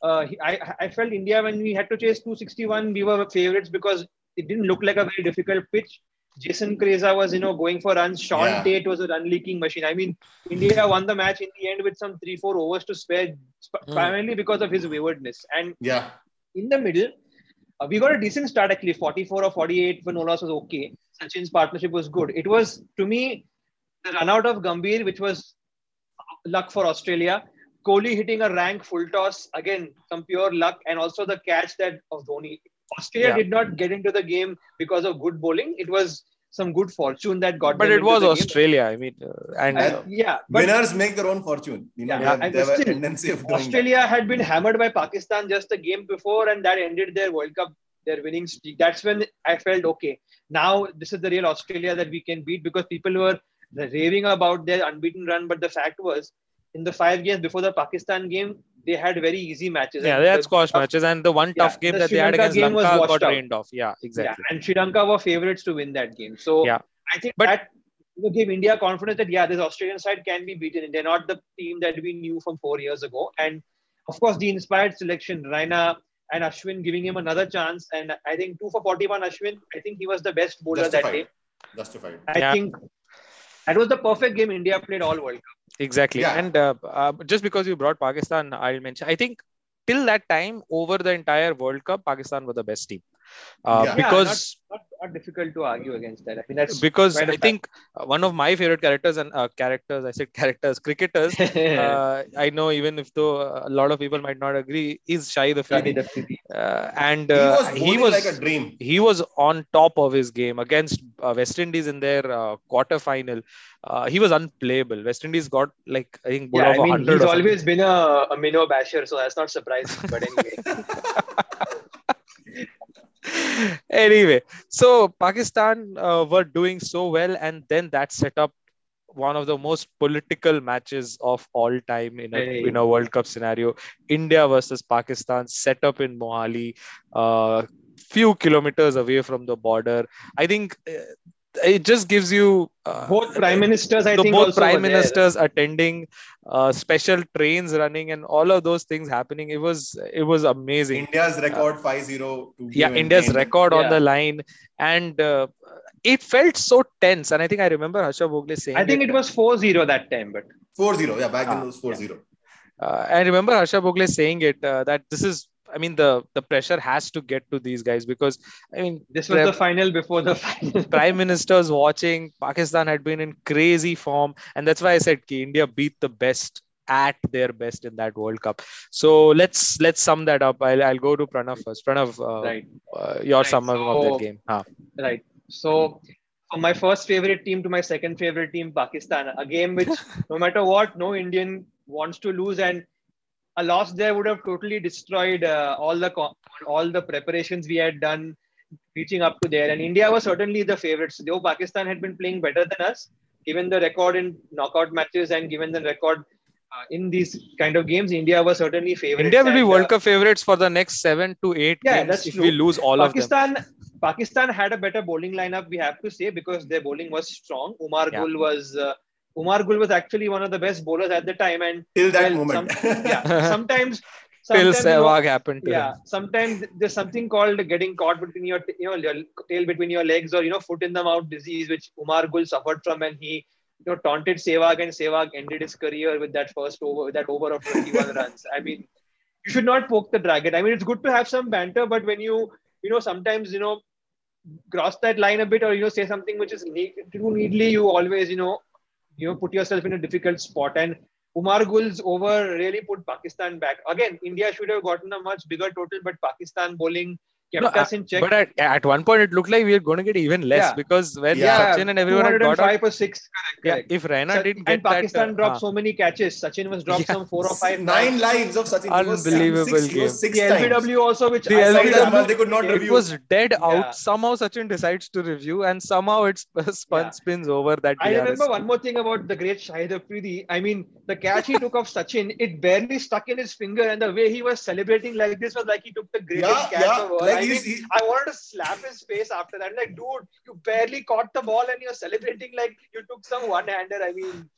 Uh, he, I, I felt India when we had to chase 261, we were favorites because it didn't look like a very difficult pitch. Jason Krejza was, you know, going for runs. Shaun Yeah. Tait was a run leaking machine. I mean, India won the match in the end with some three, four overs to spare, sp- Hmm. primarily because of his waywardness. And Yeah. in the middle, uh, we got a decent start actually. 44 or 48 for Nolas was okay. Sachin's partnership was good. It was, to me, the run out of Gambhir, which was luck for Australia. Kohli hitting a rank full toss, again, some pure luck, and also the catch that of Dhoni. Australia Yeah. did not get into the game because of good bowling. It was some good fortune that got But them it into was the game. Australia. I mean, uh, and And- uh, yeah, but Winners make their own fortune. You know, Yeah, they have, and they still, tendency of doing Australia had been hammered by Pakistan just a game before, and that ended their World Cup, their winning streak. That's when I felt okay. Now this is the real Australia that we can beat because people were raving about their unbeaten run, but the fact was, in the five games before the Pakistan game, they had very easy matches. yeah, they had the- squash matches, and the one Yeah, tough game the that Sri they had Lanka against game was Lanka washed got out. rained off. Yeah, exactly. Yeah, and Sri Lanka were favorites to win that game. So Yeah. I think But- that gave India confidence that yeah, this Australian side can be beaten. And they're not the team that we knew from four years ago. And of course, the inspired selection, Raina and Ashwin giving him another chance. And I think two for 41 Ashwin, I think he was the best bowler that day. Justified. Justified. I Yeah. think that was the perfect game India played all World Cup. Exactly. Yeah. And uh, uh, just because you brought Pakistan, I'll mention. I think till that time, over the entire World Cup, Pakistan were the best team. Uh, Yeah. Because Not, not difficult to argue against that. I mean, that's because I a I think uh, one of my favorite characters and uh, characters, I said characters, cricketers. uh, I know even if though uh, a lot of people might not agree, is Shahid Afridi. Shahid Afridi. Uh, and He uh, was he was like a dream. he was on top of his game against uh, West Indies in their uh, quarter final. Uh, he was unplayable. West Indies got like I think Yeah, yeah, I mean, 100 he's always been a, a minnow basher, so that's not surprising. But anyway, anyway, so Pakistan uh, were doing so well, and then that set up one of the most political matches of all time in a Hey. in a World Cup scenario. India versus Pakistan, set up in Mohali, uh, few kilometers away from the border. I think uh, it just gives you uh, both prime ministers, I the think, both also prime were there. ministers attending uh, special trains running and all of those things happening it was it was amazing India's record 5-0 yeah india's and- record on the line and uh, it felt so tense and i think i remember harsha Bogle saying I think it was 4-0 that time, but 4-0. Yeah, back then Ah, it was 4-0. uh, I remember Harsha Bogle saying it uh, that this is, I mean, the the pressure has to get to these guys because I mean, this was the final before the final. prime ministers watching. Pakistan had been in crazy form, and that's why I said ki India beat the best at their best in that World Cup. So let's let's sum that up. I'll, I'll go to Pranav first. Pranav, uh, right. uh, your Right, summary of that game. Huh. Right. So, from my first favorite team to my second favorite team, Pakistan, a game which, no matter what, no Indian wants to lose, and a loss there would have totally destroyed uh, all the all the preparations we had done reaching up to there. And India was certainly the favorites. Though Pakistan had been playing better than us, given the record in knockout matches and given the record uh, in these kind of games, India was certainly favorites. India will be World uh, Cup favorites for the next seven to eight Yeah, games that's if true. we lose all of them. Pakistan, Pakistan had a better bowling lineup, we have to say, because their bowling was strong. Umar Yeah. Gul was uh, Umar Gul was actually one of the best bowlers at the time, and Till that well, moment. some- yeah, sometimes, Till sometimes you know, Sehwag happened to yeah, him. sometimes there's something called getting caught between your you know your tail between your legs or you know foot in the mouth disease, which Umar Gul suffered from, and he you know taunted Sehwag, and Sehwag ended his career with that first over, with that over of 21 runs. I mean, you should not poke the dragon. I mean, it's good to have some banter, but when you you know sometimes you know cross that line a bit or you know say something which is ne- too neatly, you always you know you know put yourself in a difficult spot and. Umar Gul's over really put Pakistan back. Again, India should have gotten a much bigger total, but Pakistan bowling kept No, us in check. But at, at one point, it looked like we were going to get even less Yeah. because when Yeah. Sachin and everyone had got out, 205 or 6. Correct, yeah, if Raina Sa- didn't and get Pakistan that, uh, dropped huh. so many catches. Sachin was dropped Yeah. some four or five. Nine times. lives of Sachin. Unbelievable six, he game. six The. LBW also, which The I saw LBW that they could not it it review. was dead Yeah. out. Somehow Sachin decides to review, and somehow it's spun Yeah. spins over that. I DRS. remember one more thing about the great Shahid Afridi. I mean, the catch he took of Sachin, it barely stuck in his finger, and the way he was celebrating like this was like he took the greatest Yeah, catch yeah. of all. Like I, he's, mean, he, I wanted to slap his face after that. Like, dude, you barely caught the ball and you're celebrating like you took some one-hander. I mean,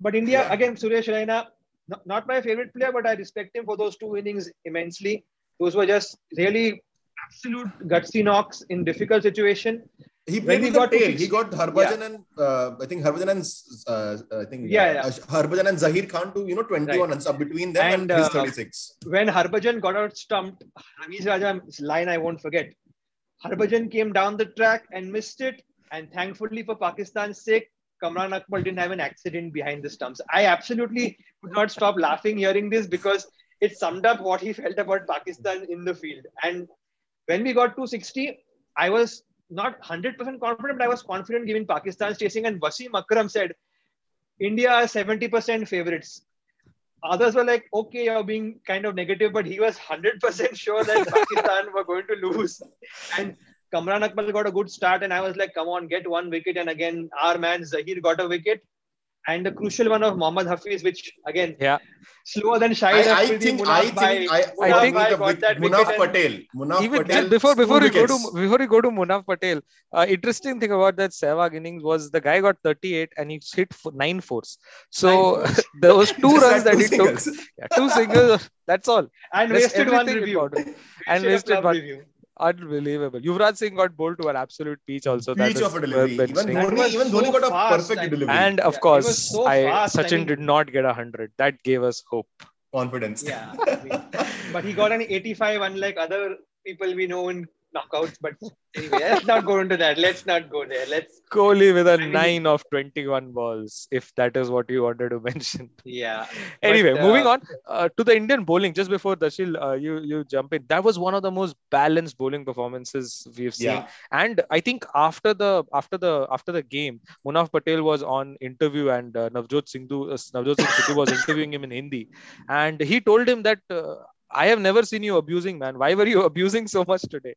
but India Yeah. again, Suresh Raina, not, not my favorite player, but I respect him for those two innings immensely. Those were just really absolute gutsy knocks in difficult situation. He played the got tail. He got Harbhajan and uh, I think Harbhajan and uh, I think Yeah, uh, yeah. Harbhajan and Zaheer Khan to you know 21 Right. up between them and, And, uh, 36. when Harbhajan got out stumped, Rameez Raja's line I won't forget. Harbhajan came down the track and missed it. And thankfully for Pakistan's sake, Kamran Akmal didn't have an accident behind the stumps. I absolutely could not stop laughing hearing this because it summed up what he felt about Pakistan in the field. And when we got to 60, I was not 100% confident, but I was confident given Pakistan's chasing. And Wasim Akram said, India are 70% favorites others were like, okay, you're being kind of negative, but he was 100% sure that Pakistan were going to lose. And Kamran Akmal got a good start, and I was like, come on, get one wicket. And again, our man Zaheer got a wicket. And the crucial one of Mohammad Hafiz, which again, Yeah. slower than I, Shahid I Afridi, think I Bhai- think I, I for think- me, the that Munaf Patel. Munaf Even Patel. just before before two we go to before we go to Munaf Patel, uh, interesting thing about that Sehwag innings was the guy got 38 and he hit for nine fours. So Nine those two runs that two he took, yeah, two singles. That's all. and That's wasted one everything review. important. And Wasted a wasted club one. review. Unbelievable. Yuvraj Singh got bowled to an absolute peach also. Peach is of a delivery. Even mentioning. That Dhoni, even so Dhoni got a fast, perfect and- delivery. And of Yeah, course, so I fast, I Sachin mean- did not get a hundred. That gave us hope. confidence. Yeah. I mean, but he got an 85, unlike other people we know in knockouts. But anyway, let's not go into that. Let's not go there. Let's, Kohli with a nine of 21 balls, if that is what you wanted to mention. yeah. Anyway, But, moving uh, on uh, to the Indian bowling. Just before Darshil, uh, you you jump in. That was one of the most balanced bowling performances we've seen. Yeah. And I think after the after the after the game, Munaf Patel was on interview, and uh, Navjot Singh uh, Navjot Singh was interviewing him in Hindi, and he told him that. Uh, I have never seen you abusing, man. Why were you abusing so much today?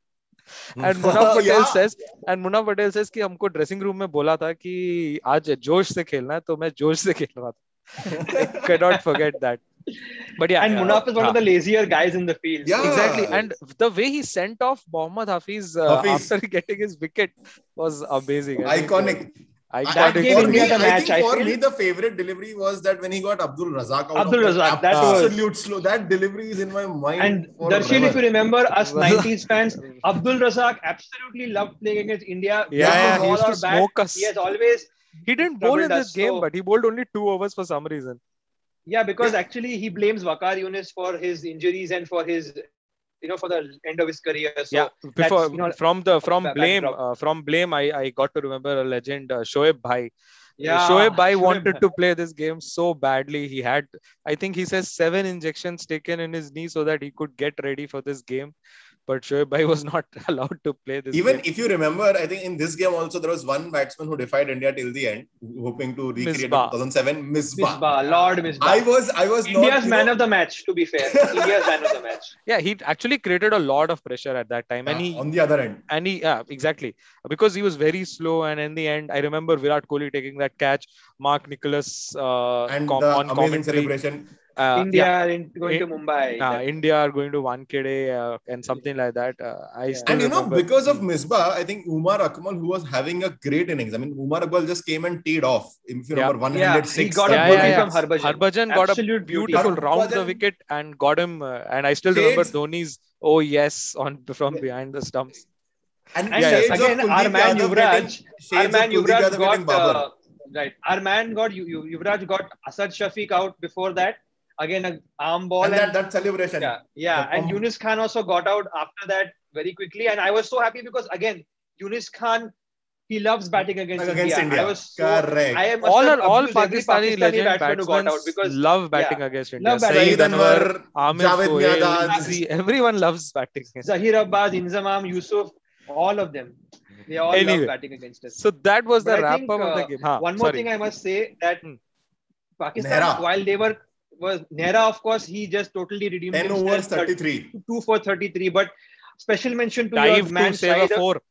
And Muna Patel says and Muna Patel says कि हमको dressing room में बोला था कि आज जोश से खेलना है तो मैं जोश से खेल रहा था. Can not forget that But yeah, and yeah, Munaf is one yeah. of the lazier guys in the field. Yeah. Exactly, and the way he sent off Mohammad Hafiz, uh, Hafiz. after getting his wicket was amazing. Iconic. I- iconic. gave India me, the I think I for feel. me, the favorite delivery was that when he got Abdul Razak out Abdul Razak, that was- absolute slow. That delivery is in my mind. And Darshil, if you remember, us 90s fans, Abdul Razak absolutely loved playing against India. Yeah, yeah, he used to smoke us. He has always, He didn't bowl in this game, so- but he bowled only two overs for some reason. yeah, because actually he blames Waqar Younis for his injuries and for his, you know, for the end of his career. So yeah, before you know, from the from blame uh, from blame, I I got to remember a legend, uh, Shoaib Bhai. Yeah, Shoaib Bhai Shoaib wanted Bhai. to play this game so badly. He had, I think he says seven injections taken in his knee so that he could get ready for this game. But Shoaib Bhai was not allowed to play this Even game. if you remember, I think in this game also there was one batsman who defied India till the end, hoping to recreate Misbah. 2007 Misbah. Misbah, Lord Misbah. I was, I was not. India's you man know, of the match, to be fair. India's man of the match. Yeah, he actually created a lot of pressure at that time. And uh, he on the other end. and he yeah exactly because he was very slow and in the end i remember virat kohli taking that catch mark nicholas uh, and com- the on amazing commentary celebration. Uh, India yeah, in, going to Mumbai. uh, That- india are going to Wankhede uh, and something like that uh, i Yeah. still And you know, because of Misbah, I think Umar Akmal, who was having a great innings. I mean, Umar Akmal just came and teed off. If you Yeah. remember, yeah, 106. he got Yeah, a beauty yeah, yeah. from Harbhajan. Harbhajan got a Absolute beauty. beautiful round the wicket and got him uh, and i still remember Shades- dhoni's oh yes on from Yeah. behind the stumps And And Yeah, yeah. shades of again, our Kuldeep man Yuvraj, getting- our man Yuvraj got Babar. uh, right. Our man got you, you Yuvraj got Asad Shafiq out before that. Again, a arm ball and and, that, that celebration. yeah, yeah. the And com- Younis Khan also got out after that very quickly. And I was so happy because again, Younis Khan, he loves batting against, Against India. India. I was so, Correct. I must all have are all abused every pakistani, legend batsman who got out because love batting yeah, against india love batting. Saeed Saeed Anwar, Anwar, Amir Javed Sohail, Miandad. Easy, everyone loves batting Zaheer Abbas, Inzamam, Yusuf, all of them. They all Anyway. love batting against us. so that was the But I wrap think, up of the uh, game huh, One more sorry. thing I must say that Hmm. Pakistan, Nehra. while they were was Nehra, of course, he just totally redeemed 10 himself. overs, thir- 33. two for 33. But special mention to dive your man to save a four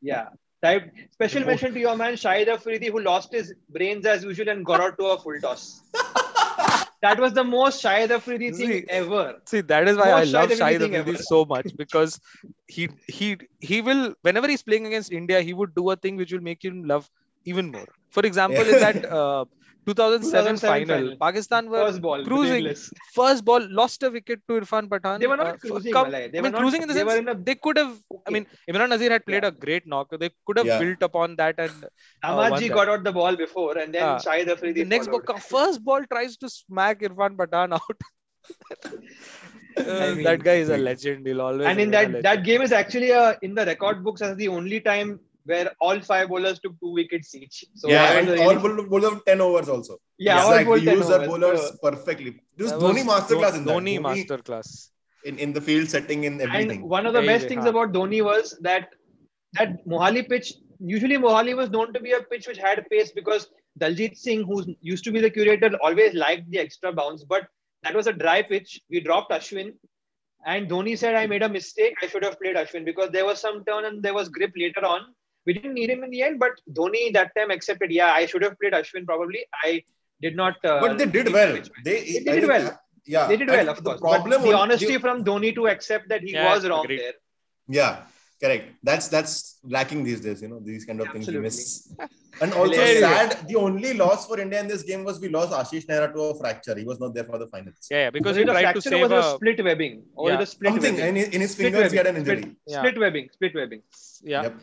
Yeah. Type, special The mention to your man Shahid Afridi, who lost his brains as usual and got out to a full toss. that was the most Shahid Afridi thing See, ever. See, that is why I love Shahid Shahid Afridi Afridi so much because he he he will whenever he's playing against India, he would do a thing which will make you love even more. For example, in that uh, 2007, 2007 final, final. Pakistan were First ball. cruising. brainless. first ball lost a wicket to Irfan Pathan. They were uh, not for cruising, come-. They I were mean, not, cruising in the they sense in a they could have. I mean, Imran Nazir had played Yeah. a great knock. They could have Yeah. built upon that and uh, Ahmadji got out the ball before, and then Ah. Shahid Afridi. the next ball, first ball tries to smack Irfan Pathan out. Uh, mean, that guy is a legend. He'll always and in that that game is actually uh, in the record books as the only time where all five bowlers took two wickets each. So yeah, that and was a all bowlers bowlers 10 overs also. yeah, all exactly. bowled 10 Use their overs. bowlers So- perfectly. This That Dhoni was masterclass in that. Dhoni Dhoni masterclass. in, in the field setting in everything. and one of the Very, best very things hard. about Dhoni was that that Mohali pitch. Usually, Mohali was known to be a pitch which had pace because Daljit Singh, who used to be the curator, always liked the extra bounce. But that was a dry pitch. We dropped Ashwin, and Dhoni said, "I made a mistake. I should have played Ashwin because there was some turn and there was grip later on. We didn't need him in the end, but Dhoni that time accepted. Yeah, I should have played Ashwin. Probably I did not. Uh, but they did well. They, They did think, well. Yeah, They did and well, of the course. Problem but the only- honesty from Dhoni to accept that he Yeah, was wrong agreed. there. Yeah, correct. That's that's lacking these days. You know, these kind of things we miss. And also Anyway. sad. The only loss for India in this game was we lost Ashish Nehra to a fracture. He was not there for the finals. Yeah, yeah, because was he it a tried to save was it a a split webbing? Or Yeah. was it a split Something webbing? in his, in his Split fingers he had an webbing, injury. Yeah. Split webbing. Split webbing. yeah. Yep.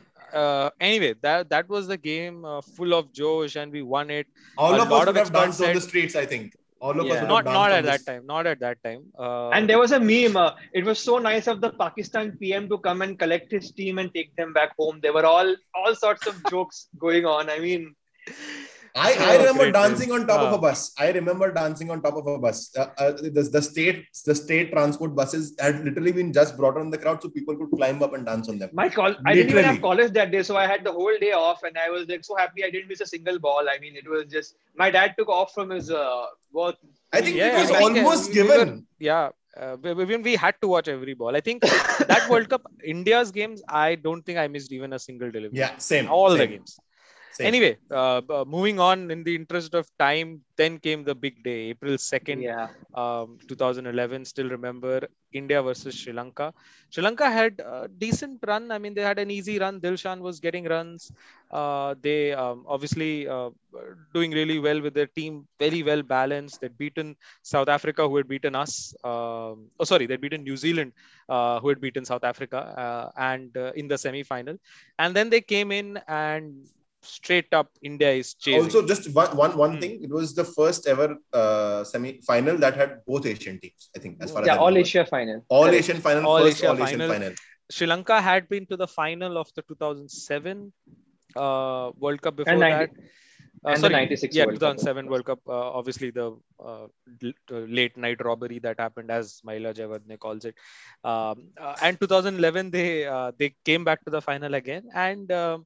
Uh, anyway, that that was the game uh, full of Josh, and we won it. All A of lot us of would have experts danced on the streets. I think all of us Yeah. would Not have not at on the that time. Not at that time. Uh, and there was a meme. Uh, it was so nice of the Pakistan PM to come and collect his team and take them back home. There were all all sorts of jokes going on. I mean, I, I remember great dancing days. on top of a bus. I remember dancing on top of a bus. Uh, uh, the, the state the state transport buses had literally been just brought on the crowd so people could climb up and dance on them. my call. I didn't even have college that day, so I had the whole day off, and I was like so happy I didn't miss a single ball. I mean, it was just my dad took off from his uh, work. I think Yeah, it was I uh, almost we were- given. yeah, uh, we- we, we had to watch every ball. I think that World Cup, India's games, I don't think I missed even a single delivery. Yeah, same. all the games. Same. Anyway, uh, uh, moving on. In the interest of time, then came the big day, April second. Yeah, um, 2011 still remember india versus sri lanka sri lanka had a decent run i mean they had an easy run dilshan was getting runs uh, they um, obviously uh, doing really well with their team very well balanced they'd beaten south africa who had beaten us um, oh sorry they'd beaten new zealand uh, who had beaten south africa uh, and uh, in the semi final and then they came in and straight up india is chasing Also, just one one, one Hmm. thing. It was the first ever uh, semi final that had both Asian teams. I think, as far as yeah, all remember. Asia final. all Correct. Asian final, All first Asia all Asian final. final. Sri Lanka had been to the final of the 2007 uh, World Cup before And that. 90 Uh, And the sorry, 96 yeah, World Cup, 2007 World. Cup. Uh, obviously, the uh, l- late night robbery that happened, as Mahela Jayawardene calls it. Um, uh, and 2011, they uh, they came back to the final again. And um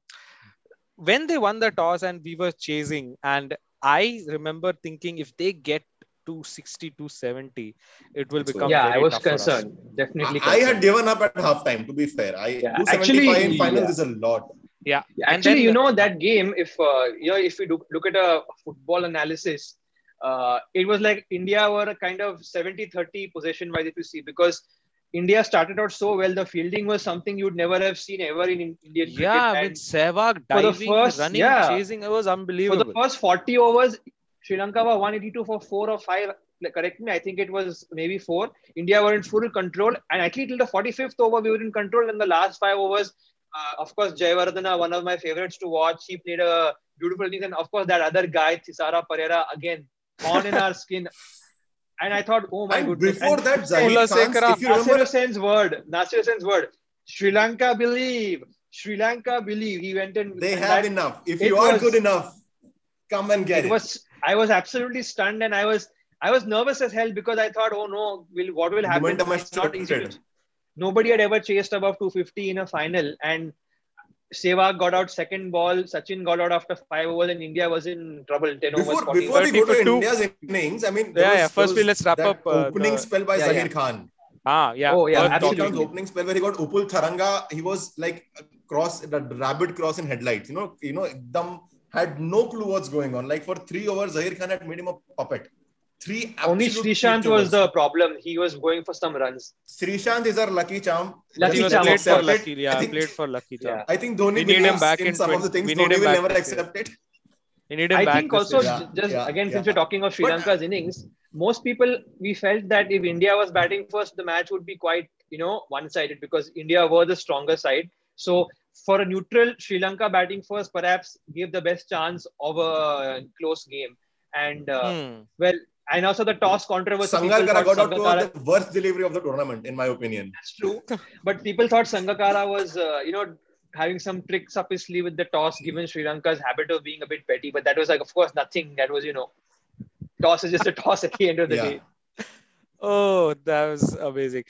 when they won the toss and we were chasing, and I remember thinking if they get to 60 to 70, it will become Yeah, I was tough concerned. Definitely. I, I had given up at halftime. To be fair, I Yeah, actually, in finals yeah. is a lot. Yeah, Yeah, actually, then- you know that game. If uh, you know, if we look, look at a football analysis, uh, it was like India were a kind of 70-30 possession wise, if you see, because India started out so well. The fielding was something you'd never have seen ever in in Indian cricket. yeah, with Sehwag diving, first- running, yeah. chasing, it was unbelievable. for the first 40 overs, Sri Lanka were 182 for four or five. Correct me, I think it was maybe four. India were in full control, and actually till the 45th over, we were in control. And the last five overs, uh, of course, Jayawardena, one of my favorites to watch, he played a beautiful innings, and of course that other guy, Thisara Perera, again on in our skin. And I thought, oh my And goodness. before and that, Zaheer Kula Khan, Sekera, if you Nasser remember, Hussain's word, Nasser Hussain's word, Sri Lanka believe, Sri Lanka believe. He went and they and have that- enough. If you are was- good enough, come and get it it. was I was absolutely stunned and I was I was nervous as hell because I thought, oh no, will what will happen? Momentum It's not easy. Nobody had ever chased above 250 in a final, and Sehwag got out second ball. Sachin got out after five overs, and India was in trouble. 10 overs, Before, 40 before we go to two. India's innings, I mean, Yeah, was- yeah. First, there we let's wrap up, uh, opening the- spell by Yeah, Zaheer yeah. Khan. Ah, yeah. Oh, yeah, worth Zaheer talking absolutely. opening spell where he got Upul Tharanga. He was like a cross, the rabbit cross in headlights. You know, you know, Ekdam had no clue what's going on. Like for three overs, Zaheer Khan had made him a puppet. Three Only absolute Sreesanth was overs. the problem. He was going for some runs. Sreesanth is our lucky charm. Lucky He was Just charm, played for lucky. Yeah, I think, played for lucky. charm. Yeah. I think Dhoni We need him back in, in some of the things. we need Dhoni him will never accept it. We need him I back think also year. Yeah, just yeah, again yeah. since we're talking of Sri But- Lanka's innings, most people we felt that if India was batting first, the match would be quite you know one-sided because India were the stronger side. So for a neutral Sri Lanka batting first, perhaps gave the best chance of a close game. And uh, Hmm. well, and also the toss controversy. Sangakkara got out to the worst delivery of the tournament, in my opinion. That's true. But people thought Sangakkara was, uh, you know, having some tricks up his sleeve with the toss, given Sri Lanka's habit of being a bit petty. But that was like, of course, nothing. That was, you know, toss is just a toss at the end of the Yeah. day. Oh, that was amazing.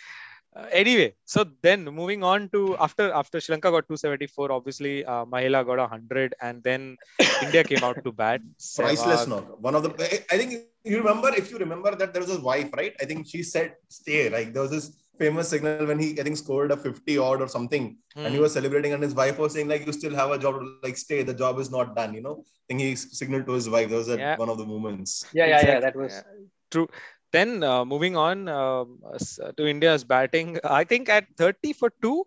Uh, anyway, so then moving on to after after Sri Lanka got 274, obviously uh, Mahela got 100, and then India came out to bat. Priceless Sehwag- knock. One of the. I- I think you remember if you remember that there was his wife, right? I think she said stay. Like there was this famous signal when he I think scored a 50 odd or something, and he Hmm. was celebrating, and his wife was saying like you still have a job. Like stay, the job is not done. You know. I think he signaled to his wife. That was at Yeah. one of the moments. Yeah, yeah, yeah. That was. Yeah. True. Then uh, moving on um, s- to India's batting, I think at 30 for two,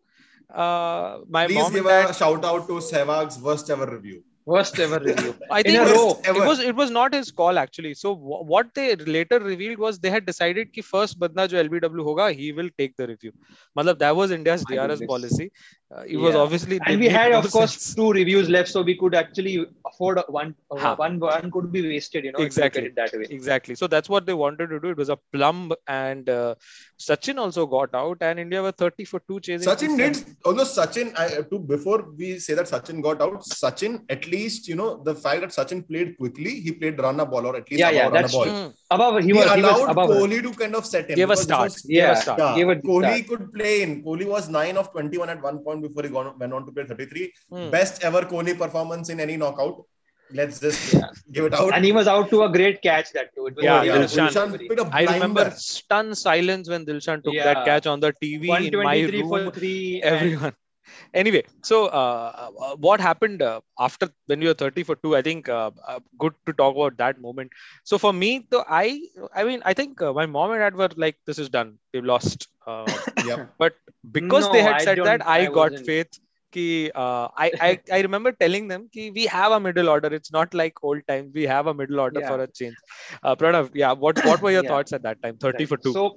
uh, my Please mom give and dad a shout out to Sehwag's worst ever review. Worst ever review. I In think a it row. was, it Ever. was it was not his call actually. So wh- what they later revealed was they had decided कि first बंदा जो LBW होगा he will take the review. मतलब that was India's My DRS goodness. policy. uh, it was obviously And we had, of course, sense. two reviews left, so we could actually afford one. Uh, Huh. one one could be wasted, you know, Exactly. if you look at it that way. exactly. So that's what they wanted to do. It was a plumb, and uh, Sachin also got out, and India were 30 for two chasing. Sachin did, although Sachin, I, to before we say that Sachin got out, Sachin at least you know the fact that Sachin played quickly, he played run a ball or at least Yeah, yeah, run that's ball. true. Above, he He, was, he was allowed above. Kohli to kind of set him. Gave a start. was- Gave a Yeah. start. Yeah, Gave a Kohli start. could play in. Kohli was 9 of 21 at one point before he gone, went on to play 33. Hmm. Best ever Kohli performance in any knockout. Let's just give it out. And he was out to a great catch that too. It was Yeah, yeah, Dilshan. good Dilshan delivery. picked a I remember stunned silence when Dilshan took Yeah. that catch on the TV in my room. for three. and- everyone anyway so uh, uh, what happened uh, after when you were 30 for 2 i think uh, uh, good to talk about that moment so for me though i i mean i think uh, my mom and dad were like this is done we've lost uh, Yep. but because No, they had I said that i, I got wasn't. faith ki, uh, I, I i remember telling them ki we have a middle order it's not like old times we have a middle order Yeah. for a change uh, pranav yeah what what were your Yeah. thoughts at that time 30 for 2 So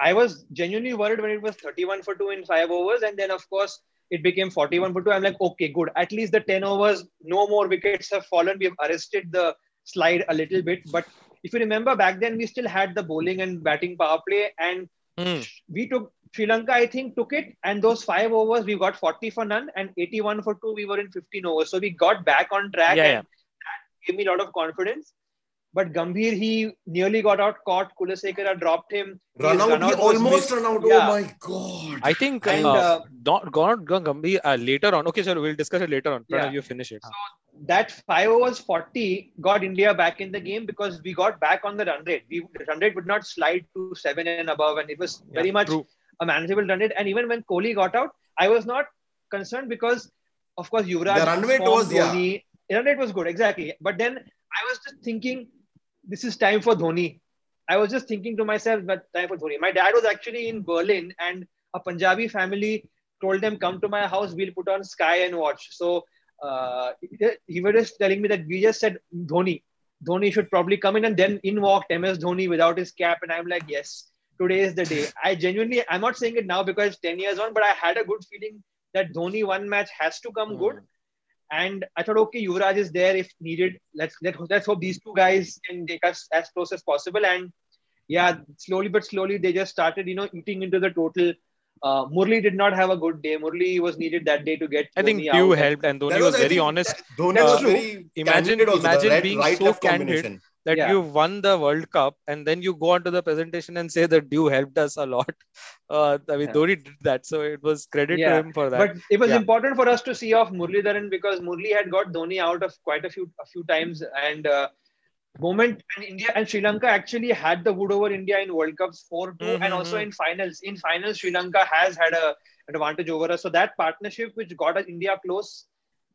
I was genuinely worried when it was 31 for 2 in five overs. And then, of course, it became 41 for 2. I'm like, okay, good. At least the 10 overs, no more wickets have fallen. We've arrested the slide a little bit. But if you remember back then, we still had the bowling and batting power play. And Hmm. we took Sri Lanka, I think, took it. And those five overs, we got 40 for none and 81 for 2. We were in 15 overs. So we got back on track. Yeah, and that gave me a lot of confidence. But Gambhir, he nearly got out caught. Kulasekara dropped him. Run His out, he almost missed. run out. Yeah. Oh my god. I think And, uh, uh, not not Gambhir uh, later on. Okay, sir, we'll discuss it later on. Pranav, Yeah. you finish it. So that 5 overs 40 got India back in the game because we got back on the run rate. We, the run rate would not slide to seven and above, and it was very much true. A manageable run rate. And even when Kohli got out, I was not concerned because, of course, Yuvraj. The run rate was- Dhoni. The run rate was good, exactly. But then I was just thinking, this is time for Dhoni. I was just thinking to myself, but time for Dhoni. My dad was actually in Berlin, and a Punjabi family told them, "Come to my house. We'll put on Sky and watch." So uh, he- he was just telling me that we just said Dhoni. Dhoni should probably come in, and then in walked MS Dhoni without his cap, and I'm like, yes, today is the day. I genuinely, I'm not saying it now because 10 years on, but I had a good feeling that Dhoni one match has to come good. And I thought, okay, Yuvraj is there if needed. Let's let, let's hope these two guys can take us as close as possible. And yeah, slowly but slowly they just started, you know, eating into the total. Uh, Murli did not have a good day. Murli was needed that day to get. I think Dhoni Pew out. helped, and Dhoni That was, very think, honest that- Dhoni Uh, was very imagine- candid also, imagine right- being right so left candid. That Yeah. you won the World Cup, and then you go on to the presentation and say that you helped us a lot. Uh, I mean, Yeah. Dhoni did that, so it was credit Yeah, to him for that. But it was Yeah. important for us to see off Muralidharan because Murli had got Dhoni out of quite a few a few times, and uh, moment and India and Sri Lanka actually had the wood over India in World Cups four 2 Mhm, and also mhm. in finals. In finals, Sri Lanka has had a advantage over us. So that partnership which got us India close.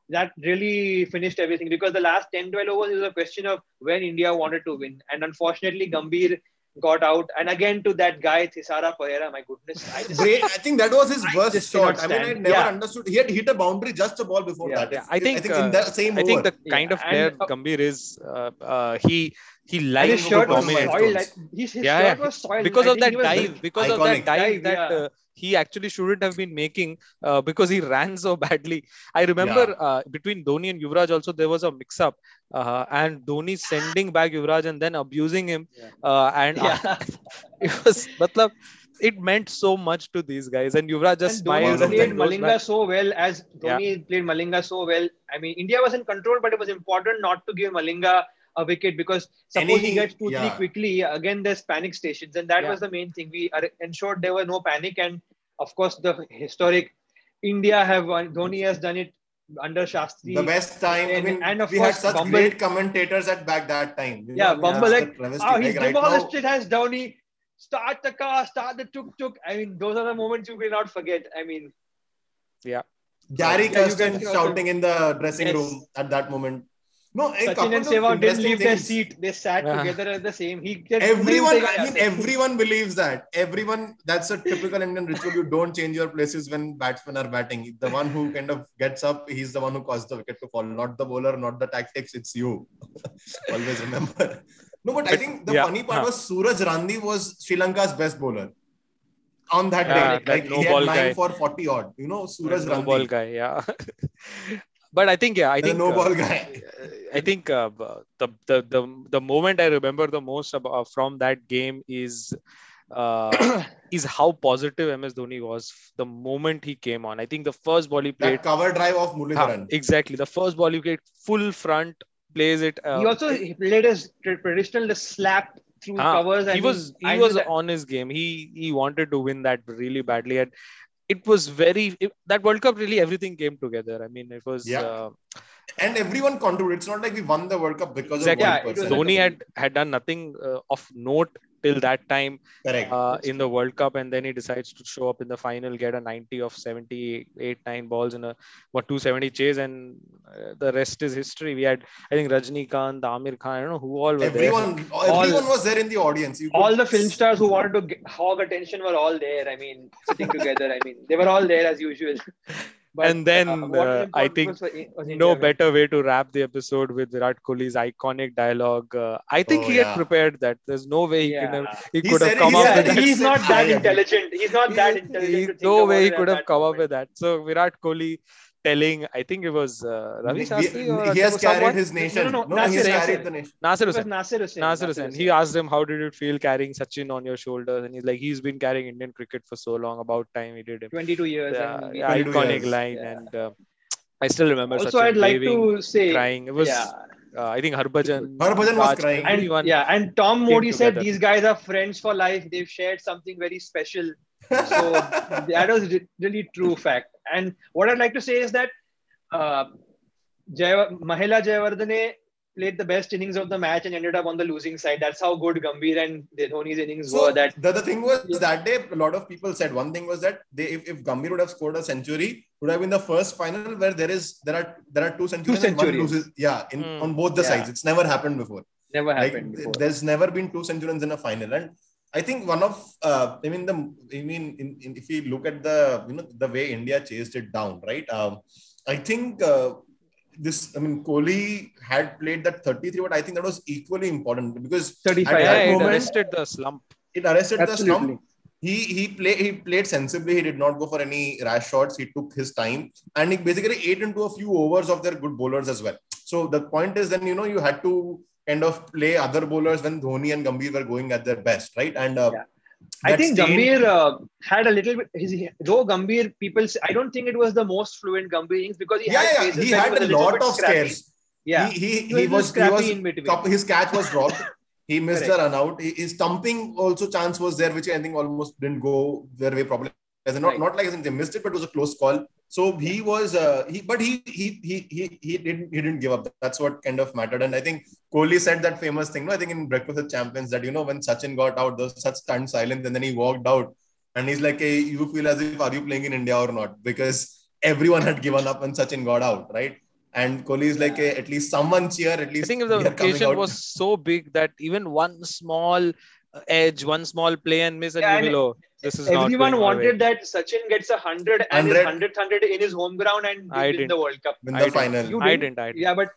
That really finished everything because the last 10 12 overs is a question of when India wanted to win. And unfortunately, Gambhir got out. And again, to that guy, Thisara Perera, my goodness. I just, Great. I think that was his I worst shot. I mean, I never Yeah. understood. He had hit a boundary just a ball before Yeah, that. yeah, I think, I think uh, in that same I think over. the kind Yeah, of player and, uh, Gambhir is, uh, uh, he he likes his to shirt was soiled. Like, his his Yeah, shirt yeah. was soiled. because of that dive, because of that dive that yeah. uh, he actually shouldn't have been making uh, because he ran so badly. I remember uh, between Dhoni and Yuvraj also there was a mix-up, uh, and Dhoni sending back Yuvraj and then abusing him, Yeah. uh, and Yeah. it was, matlab, it meant so much to these guys, and Yuvraj just and smiles and played Malinga so well as Dhoni played Malinga so well. I mean, India was in control, but it was important not to give Malinga a wicket because suppose Any- he gets two, three quickly, again there's panic stations, and that Yeah. was the main thing. We are ensured there was no panic, and of course the historic India have won. Dhoni has done it under Shastri. The best time. I mean, and of we had such Bumble- great commentators at back that time. You Yeah, I Bumble, like. Oh, he ah, Like, right demolished now, it as Dhoni. Start the car, start the tuk tuk. I mean, those are the moments you will not forget. I mean, Yeah, Gary Yeah, Kirsten shouting in the dressing Yes. room at that moment. No, a Sachin couple and Sehwag didn't interesting leave their seat. They sat Yeah. together at the same. He said, Everyone, I mean, everyone believes that. Everyone, that's a typical Indian ritual. You don't change your places when batsmen are batting. The one who kind of gets up, he's the one who caused the wicket to fall. Not the bowler, not the tactics. It's you. Always remember. No, but I think the Yeah, funny part huh. was Suraj Randiv was Sri Lanka's best bowler on that Yeah, day. that Like no he ball had nine guy. for 40 odd. You know, Suraj no Randiv. ball guy. Yeah, but I think yeah, I The think no uh, ball guy. I think uh, the, the the the moment I remember the most about, from that game is uh, is how positive MS Dhoni was the moment he came on. I think the first ball he played, That cover drive of Ha, Muralidharan. exactly the first ball he played full front, plays it. Uh, he also he played his tra- traditional slap through Ah, covers. And he was he and was on his game. He he wanted to win that really badly, and it was very it, that World Cup. Really, everything came together. I mean, it was Yeah. uh, And everyone contributed. It's not like we won the World Cup because exactly. of one Yeah, person. Dhoni had had done nothing uh, of note till that time Correct. uh, in the World Cup, and then he decides to show up in the final, get a 90 of 78, 9 balls in a what 270 chase, and uh, the rest is history. We had, I think, Rajnikant, Amir Khan, I don't know who all were everyone, everyone was there in the audience. You all the film stars who wanted to get, hog attention were all there. I mean, sitting together. I mean, they were all there as usual. And then, what uh, I think was was. No India, better way to wrap the episode with Virat Kohli's iconic dialogue. Uh, I think Oh, he yeah. had prepared that. There's no way he could have, he He could have said come up with that. He's not that intelligent. He's not that intelligent. he- to think no way he could have come up with that. So Virat Kohli telling, I think it was uh, Ravi he, Shastri or he has someone? carried his nation. No, No, no, no, he has Nasser, carried the nation. Nasser It was Hussain. Nasser Hussain. Nasser Hussain. He asked him, "How did it feel carrying Sachin on your shoulders?" And he's like, "He's been carrying Indian cricket for so long. About time he did it." 22 years. Yeah, and we- yeah, 22 iconic years. line, Yeah. and uh, I still remember Also, Sachin I'd like waving, to say, crying. It was yeah, Uh, I think Harbhajan, Harbhajan was Raj, crying. And yeah, and Tom came Moody said these guys are friends for life. They've shared something very special. So that was really true fact. And what I'd like to say is that uh, Jaya, Mahela Jayawardene played the best innings of the match and ended up on the losing side. That's how good Gambhir and Dhoni's innings So were. That the, the thing was that day, a lot of people said one thing was that they if, if Gambhir would have scored a century, would have been the first final where there is there are there are two centuries and one centuries. loses. Yeah, in Hmm. on both the Yeah. sides. It's never happened before. never Like happened before. there's never been two centuries in a final. And I think one of uh, I mean the I mean in, in, if you look at the you know the way India chased it down, right? Um, I think uh, this I mean Kohli had played that 33, but I think that was equally important because 35. at Yeah, that it moment- arrested the slump. it arrested the slump. He he played he played sensibly. He did not go for any rash shots. He took his time and he basically ate into a few overs of their good bowlers as well. So the point is then you know you had to kind of play other bowlers when Dhoni and Gambhir were going at their best, right? And uh, Yeah. I think stain- Gambhir uh, had a little bit. His, though Gambhir, people, say, I don't think it was the most fluent Gambhir innings because he Yeah, had yeah, he had was a lot of scares. Yeah, he he, He he was was he was in between. his catch was dropped. He missed Correct. the run out. His stumping also chance was there, which I think almost didn't go their way. Probably as in not Right. not like as in they missed it, but it was a close call. So he was uh, he, but he he he he he didn't he didn't give up. That's what kind of mattered. And I think Kohli said that famous thing. No, I think in Breakfast with Champions that you know when Sachin got out, there was such stunned silence, and then he walked out, and he's like, "Hey, you feel as if are you playing in India or not?" Because everyone had given up when Sachin got out, right? And Kohli is like, at least someone cheer. At I least think if the occasion was so big that even one small edge, one small play and miss, and Yeah, you and will, this is Everyone going wanted that Sachin gets a hundred and his hundredth hundred in his home ground and I win didn't. the World Cup. win I the didn't. final. You I didn't? didn't. I didn't. Yeah, but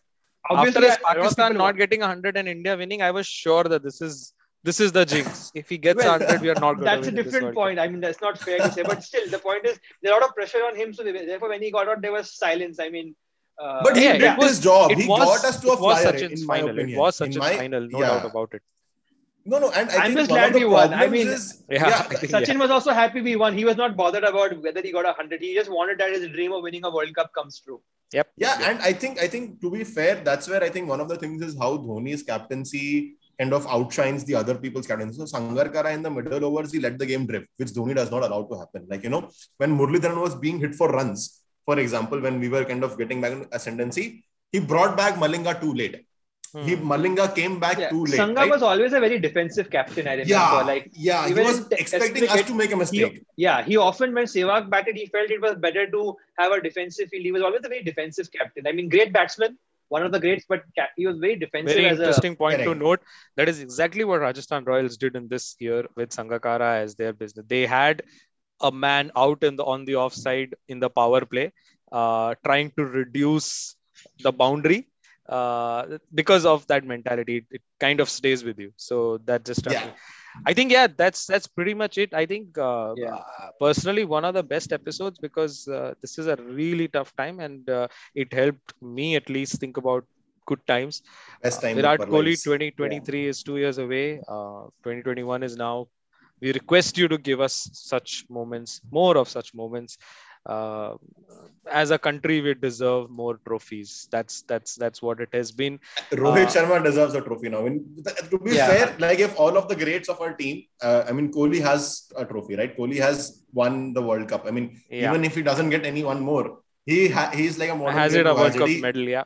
obviously, this a Pakistan people not getting 100 and India winning, I was sure that this is this is the jinx. If he gets Well, 100, we are not going that's to a different World Cup. point. I mean, that's not fair to say, but still, the point is there's a lot of pressure on him. So therefore, when he got out, there was silence. I mean, uh, But he Yeah, did it was- his job. It He was, got us to a it was flyer. Sachin's in my final. opinion. It was In Sachin's my- final, no yeah. doubt about it. No, no, and I I'm think just glad we won. I mean, is Yeah, yeah, I think- Sachin was also happy we won. He was not bothered about whether he got a hundred. He just wanted that his dream of winning a World Cup comes true. Yep. Yeah, Yep. and I think I think to be fair, that's where I think one of the things is how Dhoni's captaincy kind of outshines the other people's captaincy. So Sangakkara in the middle overs, he let the game drift, which Dhoni does not allow to happen. Like you know, when Muralidharan was being hit for runs, for example, when we were kind of getting back in ascendancy, he brought back Malinga too late. He Hmm. Malinga came back Yeah. too late. Sangha right? was always a very defensive captain. I remember. yeah, Like yeah, he was expecting us cricket, to make a mistake. yeah, he often when Sehwag batted, he felt it was better to have a defensive field. He was always a very defensive captain. I mean, great batsman, one of the greats, but he was very defensive Very as a interesting point to note. That is exactly what Rajasthan Royals did in this year with Sangakkara as their business. They had a man out in the on the offside in the power play, uh, trying to reduce the boundary. Uh, because of that mentality, it, kind of stays with you. So that just struck Yeah. me. I think yeah, that's that's pretty much it. I think uh, Yeah. uh, personally one of the best episodes because uh, this is a really tough time and uh, it helped me at least think about good times. Best time. Virat of Kohli lives. 2023 is two years away. Uh, 2021 is now. We request you to give us such moments, more of such moments. Uh, as a country, we deserve more trophies. That's that's that's what it has been. Rohit Uh, Sharma deserves a trophy now. I mean, to be Yeah. fair, like if all of the greats of our team, uh, I mean, Kohli has a trophy, right? Kohli has won the World Cup. I mean, Yeah, even if he doesn't get any one more, he ha- he's like a modern has it a World Cup medal? Yeah,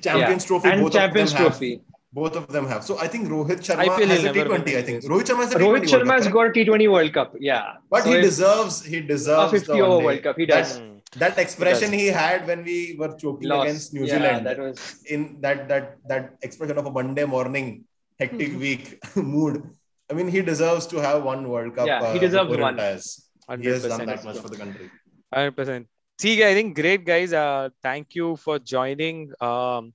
Champions Trophy, and both Champions of them Trophy. have. Both of them have. So I think Rohit Sharma IPL has a never win T20. I think. Rohit Sharma has a Rohit T20 Sharma has got a T20 World Cup. Yeah, but So he deserves he a deserves 50 the over. World Cup. He That- does. Hmm. That expression does. he had when we were choking Lost. against New Yeah, Zealand. that was in that that that expression of a Monday morning hectic Mm-hmm. week mood. I mean, he deserves to have one World Cup. Yeah, he uh, deserves one. He has done that much for the country. Hundred percent. See, I think great guys. Uh, thank you for joining. Um,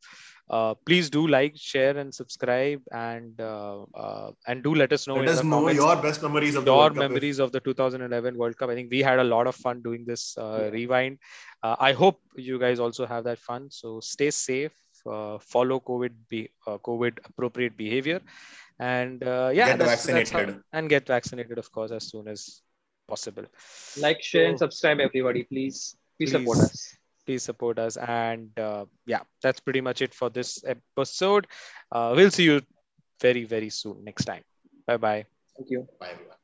uh, please do like, share, and subscribe, and uh, uh, and do let us know Let in us the know comments your best memories of the your World Cup. memories of the 2011 World Cup. I think we had a lot of fun doing this uh, rewind. Uh, I hope you guys also have that fun. So stay safe. Uh, follow COVID be uh, COVID appropriate behavior, and uh, yeah, Get that's- that's how- vaccinated. and get vaccinated, of course, as soon as possible. like, share, and subscribe, everybody. Please, please support us. Please support us. And uh, yeah, that's pretty much it for this episode. Uh, we'll see you very, very soon next time. Bye bye. Thank you. Bye everyone.